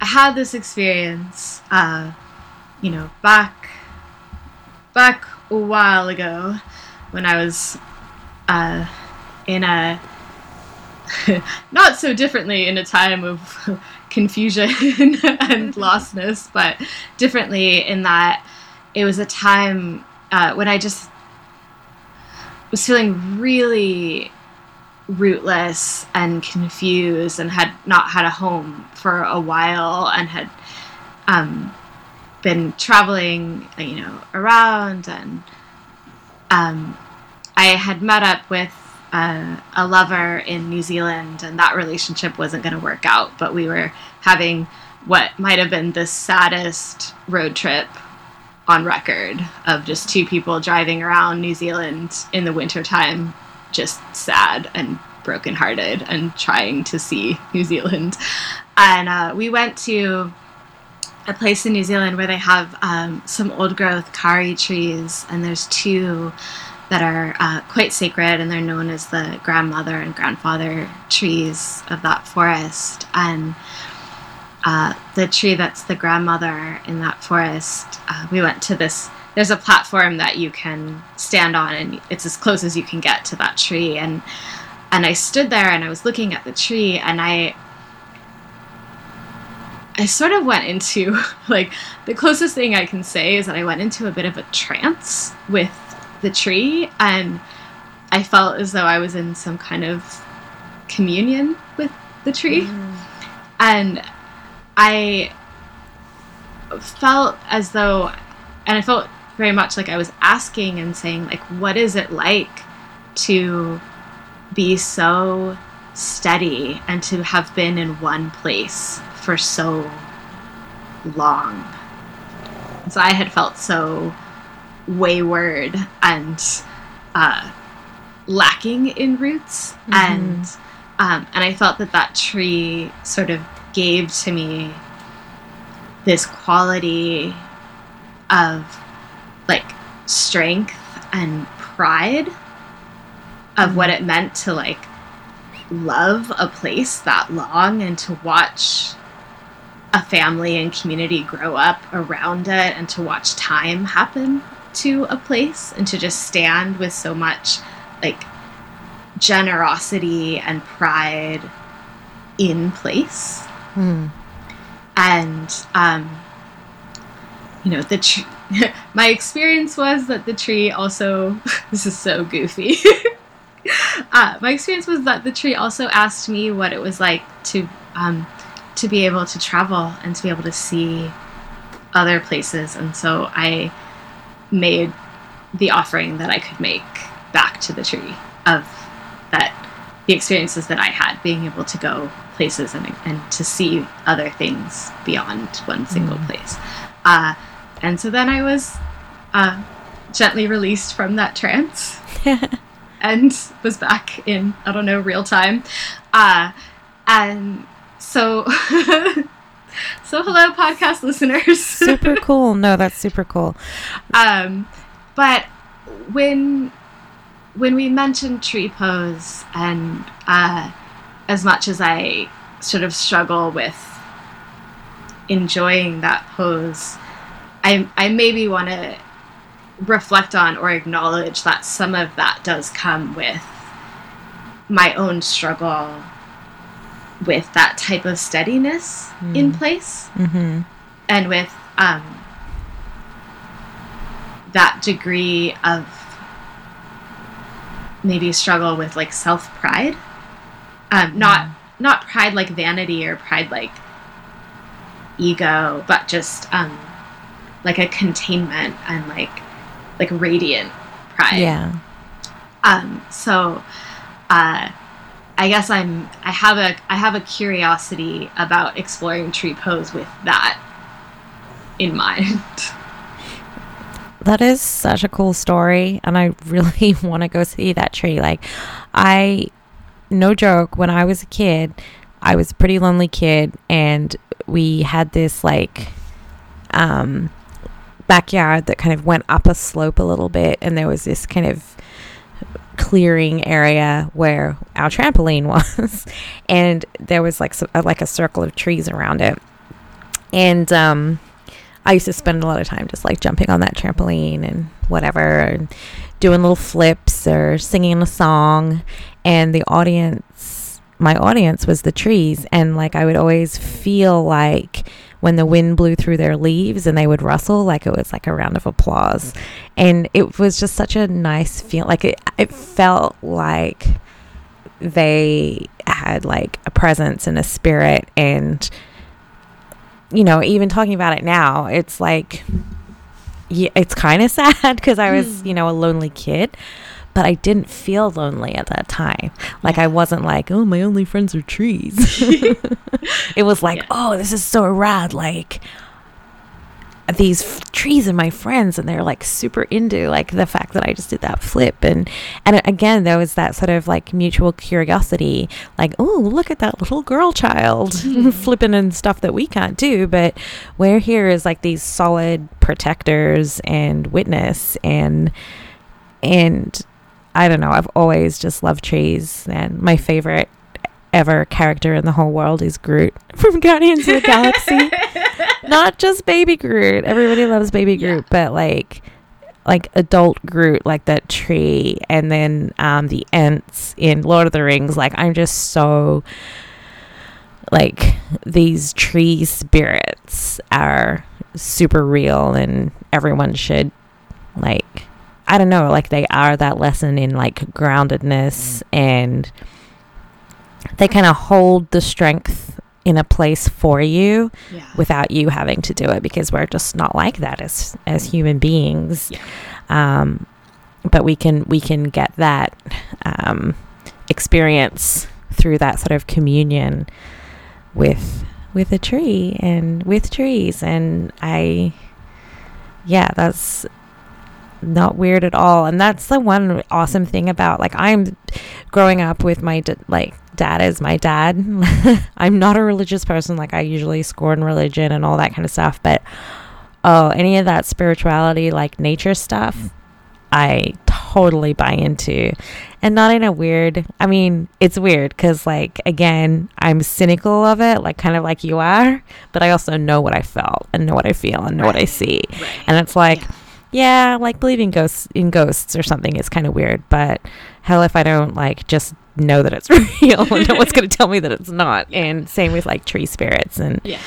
I had this experience, uh, you know, back back a while ago when I was uh, in a not so differently in a time of confusion and lostness, but differently in that it was a time uh, when I just was feeling really rootless and confused and had not had a home for a while and had um, been traveling, you know, around and um, I had met up with uh, a lover in New Zealand, and that relationship wasn't going to work out. But we were having what might have been the saddest road trip on record of just two people driving around New Zealand in the wintertime, just sad and brokenhearted and trying to see New Zealand. And uh, we went to a place in New Zealand where they have um, some old growth kauri trees, and there's two that are uh, quite sacred, and they're known as the grandmother and grandfather trees of that forest. And uh, the tree that's the grandmother in that forest, uh, we went to this. There's a platform that you can stand on, and it's as close as you can get to that tree. And and I stood there and I was looking at the tree, and I I sort of went into like the closest thing I can say is that I went into a bit of a trance with the tree and I felt as though I was in some kind of communion with the tree. And I felt as though and I felt very much like I was asking and saying like what is it like to be so steady and to have been in one place for so long. So I had felt so wayward and uh, lacking in roots, and um, and I felt that that tree sort of gave to me this quality of like strength and pride of what it meant to like love a place that long and to watch a family and community grow up around it and to watch time happen to a place and to just stand with so much like generosity and pride in place. Hmm. and um you know the tr- my experience was that the tree also this is so goofy. Uh, my experience was that the tree also asked me what it was like to um, to be able to travel and to be able to see other places. And so i made the offering that i could make back to the tree of the experiences that I had, being able to go places and, and to see other things beyond one single Mm. place. Uh, and so then I was uh, gently released from that trance and was back in, I don't know, real time. Uh, and so, so hello, podcast listeners. super cool. No, that's super cool. Um, but when when we mentioned tree pose, and uh, as much as I sort of struggle with enjoying that pose, I I maybe want to reflect on or acknowledge that some of that does come with my own struggle with that type of steadiness in Mm. place hmm and with um, that degree of maybe struggle with like self pride, um, not not pride like vanity or pride like ego, but just um, like a containment and like like radiant pride. Yeah. Um, so, uh, I guess I'm I have a I have a curiosity about exploring tree pose with that in mind. That is such a cool story, and I really want to go see that tree. Like, I, no joke, when I was a kid, I was a pretty lonely kid, and we had this like, um, backyard that kind of went up a slope a little bit, and there was this kind of clearing area where our trampoline was, and there was like so, like a circle of trees around it, and um. I used to spend a lot of time just like jumping on that trampoline and whatever, and doing little flips or singing a song. And the audience, my audience was the trees. And like I would always feel like when the wind blew through their leaves and they would rustle, like it was like a round of applause. And it was just such a nice feel. Like it, it felt like they had like a presence and a spirit and you know, even talking about it now, it's like, yeah, it's kind of sad because I was, Hmm. you know, a lonely kid, but I didn't feel lonely at that time. Like, I wasn't like, oh, my only friends are trees. it was like, Yeah. oh, this is so rad. Like, these f- trees are my friends and they're like super into like the fact that I just did that flip. And and again there was that sort of like mutual curiosity like oh look at that little girl child hmm. flipping and stuff that we can't do. But we're here as like these solid protectors and witness and and I don't know I've always just loved trees and my favorite ever character in the whole world is Groot from Guardians of the Galaxy not just baby Groot. Everybody loves baby Yeah. Groot, but like like adult Groot, like that tree, and then um the Ents in Lord of the Rings. Like I'm just so like these tree spirits are super real, and everyone should like I don't know, like they are that lesson in like groundedness and they kind of hold the strength in a place for you yeah. without you having to do it because we're just not like that as as human beings. Yeah. Um, but we can we can get that um, experience through that sort of communion with with a tree and with trees and I yeah that's not weird at all. And that's the one awesome thing about like I'm growing up with my d- like dad is my dad. I'm not a religious person. Like I usually scorn religion and all that kind of stuff. But oh any of that spirituality like nature stuff mm. I totally buy into. And not in a weird I mean it's weird because like again I'm cynical of it like kind of like you are but I also know what I felt and know what I feel and know what I see. Right. and it's like Yeah. Yeah, like believing ghosts in ghosts or something is kind of weird but hell if I don't like just know that it's real and no one's going to tell me that it's not Yeah. and same with like tree spirits and Yeah.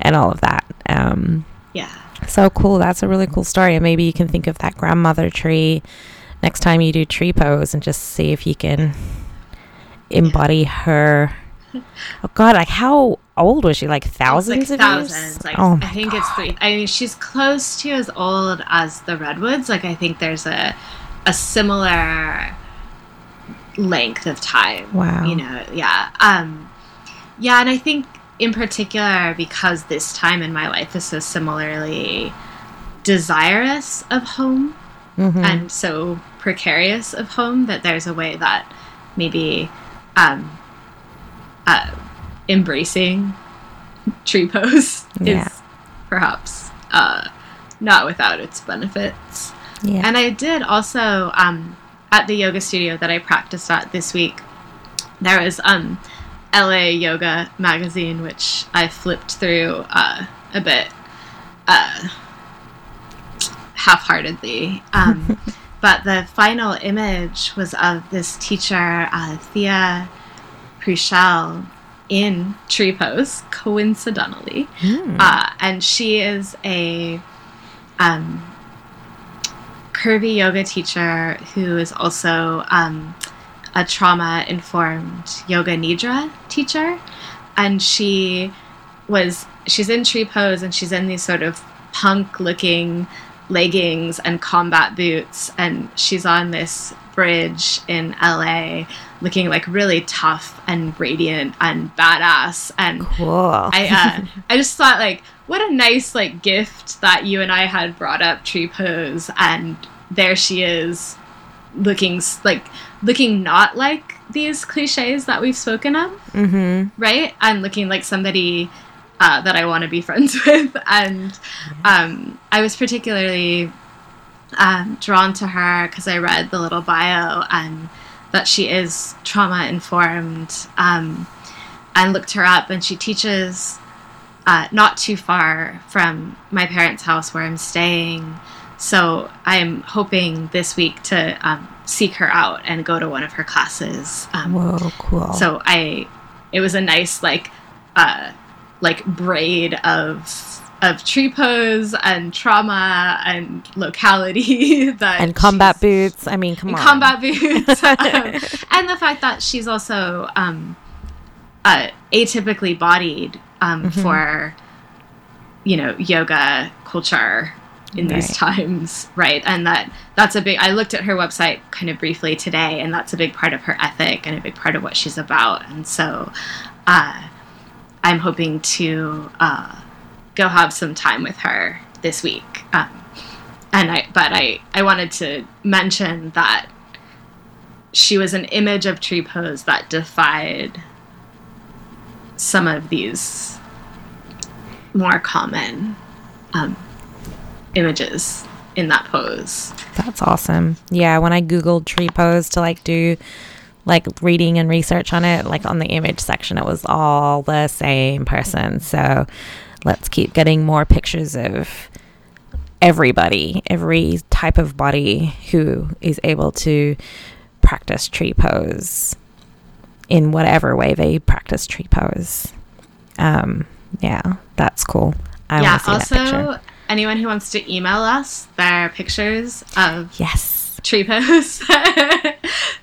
and all of that um Yeah. so cool. That's a really cool story. And maybe you can think of that grandmother tree next time you do tree pose and just see if you can embody her. Oh God, like how old was she? Like thousands like of years? thousands. Like oh I think it's three. I mean, she's close to as old as the redwoods. Like I think there's a a similar length of time. Wow. You know, yeah. Um, yeah, and I think in particular because this time in my life is so similarly desirous of home Mhm. and so precarious of home that there's a way that maybe um, uh, embracing tree pose Yeah. is perhaps uh, not without its benefits. yeah. And I did also um, at the yoga studio that I practiced at this week. There was um, LA Yoga magazine, which I flipped through uh, a bit uh, half-heartedly. Um, but the final image was of this teacher, uh, Thea Pruchel, in tree pose, coincidentally. Mm. Uh, and she is a um, curvy yoga teacher who is also um, a trauma informed yoga nidra teacher. And she was, she's in tree pose and she's in these sort of punk looking leggings and combat boots. And she's on this bridge in LA looking like really tough and radiant and badass. And cool. I uh, I just thought like what a nice like gift that you and I had brought up tree pose and there she is looking like looking not like these cliches that we've spoken of mm-hmm. right and looking like somebody uh, that I want to be friends with and um, I was particularly um, drawn to her because I read the little bio and that she is trauma informed um, and looked her up and she teaches uh, not too far from my parents' house where I'm staying. So I'm hoping this week to um, seek her out and go to one of her classes. Um, Whoa, cool. so I, it was a nice like, uh, like braid of of tree pose and trauma and locality that and combat boots. I mean, come on. combat boots, um, and the fact that she's also um, uh, atypically bodied um, Mhm. for you know yoga culture in these Right. times, right? And that that's a big. I looked at her website kind of briefly today, and that's a big part of her ethic and a big part of what she's about. And so, uh, I'm hoping to uh, go have some time with her this week. Um, and I, but I, I wanted to mention that she was an image of tree pose that defied some of these more common um, images in that pose. That's awesome. Yeah, when I googled tree pose to like do like reading and research on it, like on the image section, it was all the same person. So let's keep getting more pictures of everybody, every type of body who is able to practice tree pose in whatever way they practice tree pose. Um, yeah, that's cool. I yeah. want to that. Also, anyone who wants to email us their pictures of Yes. Tree pose,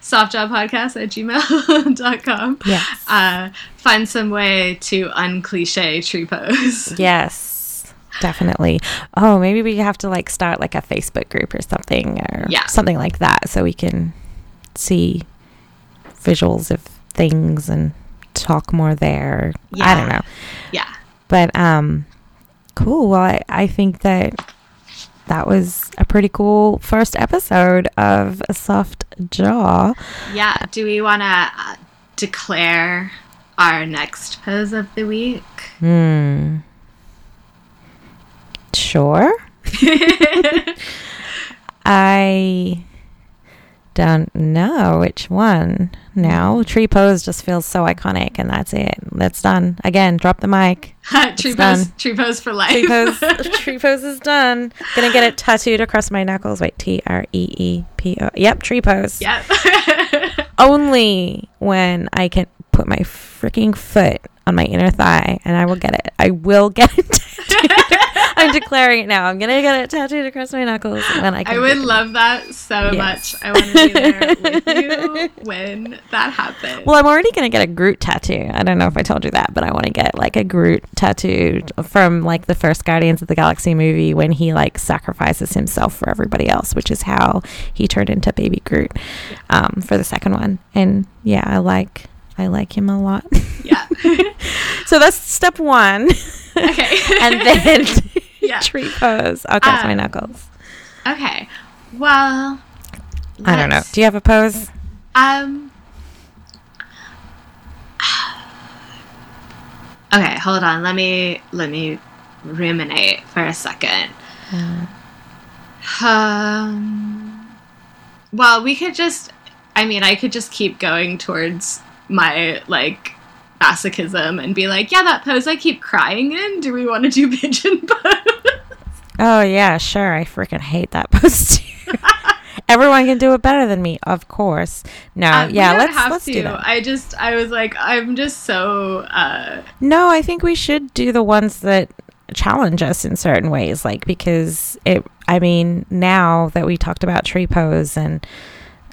softjobpodcast at gmail.com. Yes. Uh, find some way to uncliche tree pose. Yes, definitely. Oh, maybe we have to like start like a Facebook group or something or Yeah. something like that so we can see visuals of things and talk more there. Yeah. I don't know. Yeah. But um cool. Well, I, I think that that was a pretty cool first episode of a soft jaw. Yeah. Do we want to uh, declare our next pose of the week? Hmm. Sure. I don't know which one now. Hmm. Tree pose just feels so iconic, and that's it. That's done. Again, drop the mic. tree pose. done. Tree pose for life. Tree pose. tree pose is done. Gonna get it tattooed across my knuckles. Wait, T R E E P O. Yep, tree pose. yep. Only when I can put my freaking foot on my inner thigh, and I will get it. I will get it. I'm declaring it now. I'm gonna get it tattooed across my knuckles when I. Can I would love that so Yes. much. I want to be there with you when that happens. Well, I'm already gonna get a Groot tattoo. I don't know if I told you that, but I want to get like a Groot tattoo from like the first Guardians of the Galaxy movie when he like sacrifices himself for everybody else, which is how he turned into Baby Groot um, for the second one. And yeah, I like I like him a lot. yeah. so that's step one, okay. and then Yeah. tree pose. I'll cross my Um, knuckles. okay. Well, I don't know. Do you have a pose? Um. Okay, hold on. Let me let me ruminate for a second. Um. Well, we could just. I mean, I could just keep going towards my like masochism and be like, yeah, that pose I keep crying in. Do we want to do pigeon pose? Oh yeah, sure. I freaking hate that pose too. Everyone can do it better than me, of course. No, Uh, yeah, let's have let's to. do that. I just, I was like, I'm just so. uh No, I think we should do the ones that challenge us in certain ways, like because it. I mean, now that we talked about tree pose, and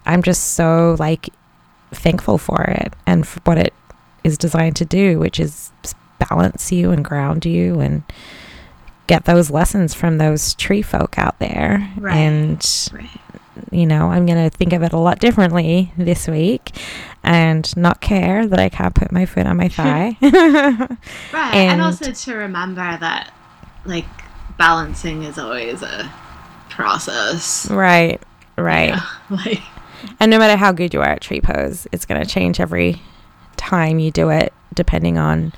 I'm just so like thankful for it and for what it is designed to do, which is balance you and ground you and get those lessons from those tree folk out there. Right. And Right. you know, I'm going to think of it a lot differently this week and not care that I can't put my foot on my thigh. Right. And, And- also to remember that, like, balancing is always a process. right, right. Yeah, Like, And no matter how good you are at tree pose, it's going to change every time you do it depending on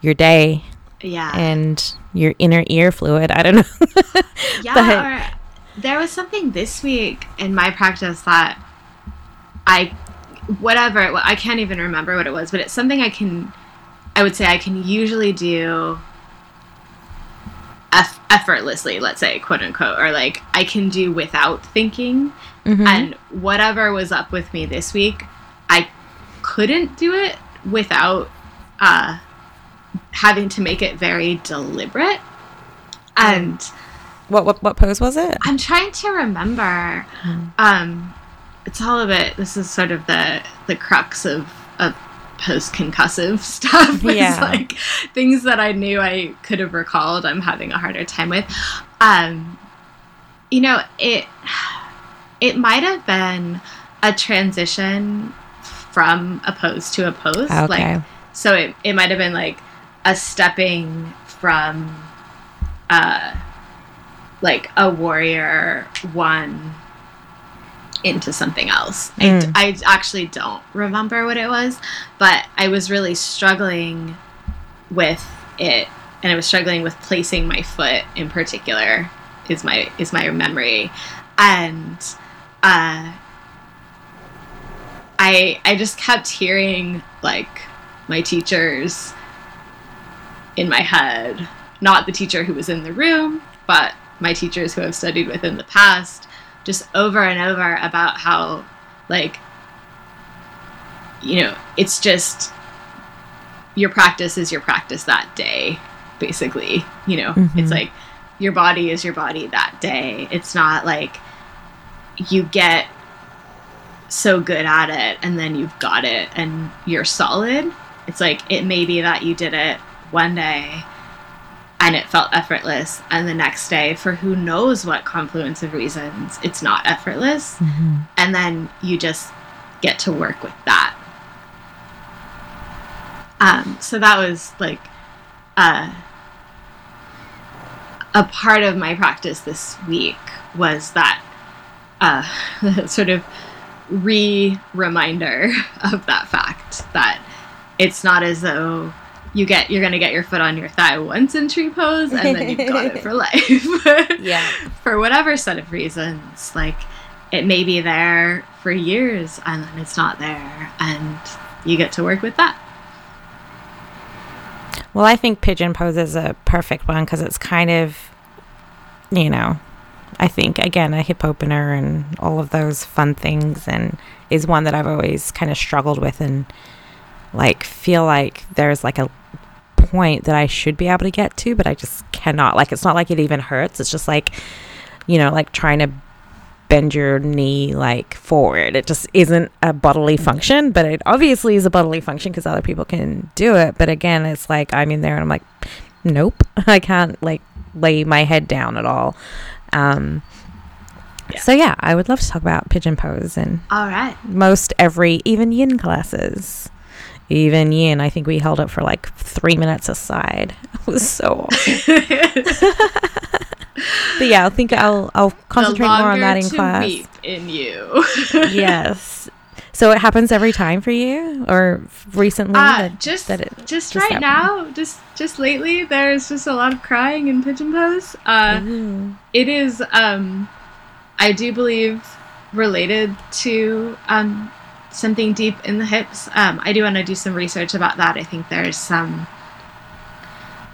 your day yeah. and your inner ear fluid. I don't know. yeah. but- Or there was something this week in my practice that I, whatever, I can't even remember what it was, but it's something I can, I would say I can usually do eff- effortlessly, let's say, quote unquote, or like I can do without thinking. Mhm. And whatever was up with me this week, couldn't do it without uh, having to make it very deliberate. And what, what what pose was it? I'm trying to remember. Um, it's all a bit. This is sort of the the crux of of post concussive stuff. Yeah. like things that I knew I could have recalled. I'm having a harder time with. Um, you know it. It might have been a transition from a pose to a pose. Okay. Like so it, it might have been like a stepping from uh like a warrior one into something else. Mm. I, I actually don't remember what it was, but I was really struggling with it and I was struggling with placing my foot in particular is my is my memory. And uh I I just kept hearing like my teachers in my head, not the teacher who was in the room, but my teachers who I've studied with in the past, just over and over about how like you know, it's just your practice is your practice that day, basically. You know, Mhm. it's like your body is your body that day. It's not like you get so good at it and then you've got it and you're solid. It's like it may be that you did it one day and it felt effortless and the next day for who knows what confluence of reasons it's not effortless Mhm. and then you just get to work with that. Um, so that was like uh, a part of my practice this week was that uh, sort of re reminder of that fact that it's not as though you get you're gonna get your foot on your thigh once in tree pose and then you've got it for life. Yeah. for whatever set of reasons, like it may be there for years and then it's not there, and you get to work with that. Well, I think pigeon pose is a perfect one because it's kind of, you know, I think again a hip opener and all of those fun things, and is one that I've always kind of struggled with and like feel like there's like a point that I should be able to get to, but I just cannot. Like, it's not like it even hurts. It's just like, you know, like trying to bend your knee like forward. It just isn't a bodily mm-hmm. function, but it obviously is a bodily function because other people can do it. But again, it's like I'm in there and I'm like, nope, I can't like lay my head down at all. Um, Yeah. So yeah, I would love to talk about pigeon pose and All right. most every even yin classes. Even yin, I think we held it for like three minutes aside. It was so. But yeah, I think I'll I'll concentrate more on that in to class. in you. yes. So it happens every time for you, or recently? Uh, that- just that it just, just right now, just just lately, there's just a lot of crying in pigeon pose. Uh, Ooh. it is, um, I do believe, related to um, something deep in the hips. Um, I do want to do some research about that. I think there's some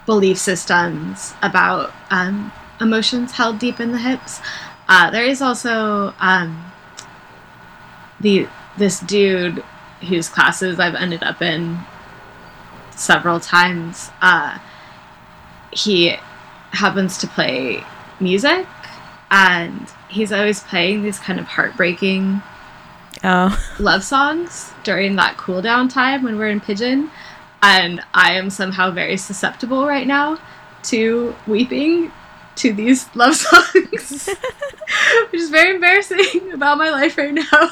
belief systems about um, emotions held deep in the hips. Uh, there is also um, the this dude whose classes I've ended up in several times. Uh, he happens to play music, and he's always playing these kind of heartbreaking Oh, love songs during that cool down time when we're in Pigeon. And I am somehow very susceptible right now to weeping to these love songs, which is very embarrassing about my life right now.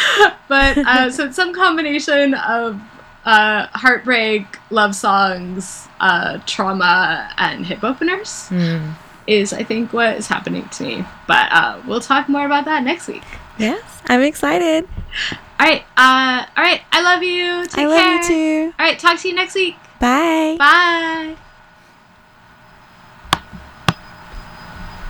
but uh, so it's some combination of uh, heartbreak, love songs, uh, trauma, and hip openers Hmm. is, I think, what is happening to me. But uh, we'll talk more about that next week. yes, I'm excited. All right. Uh, all right. I love you. Take I love care. you too. All right. Talk to you next week. Bye. Bye.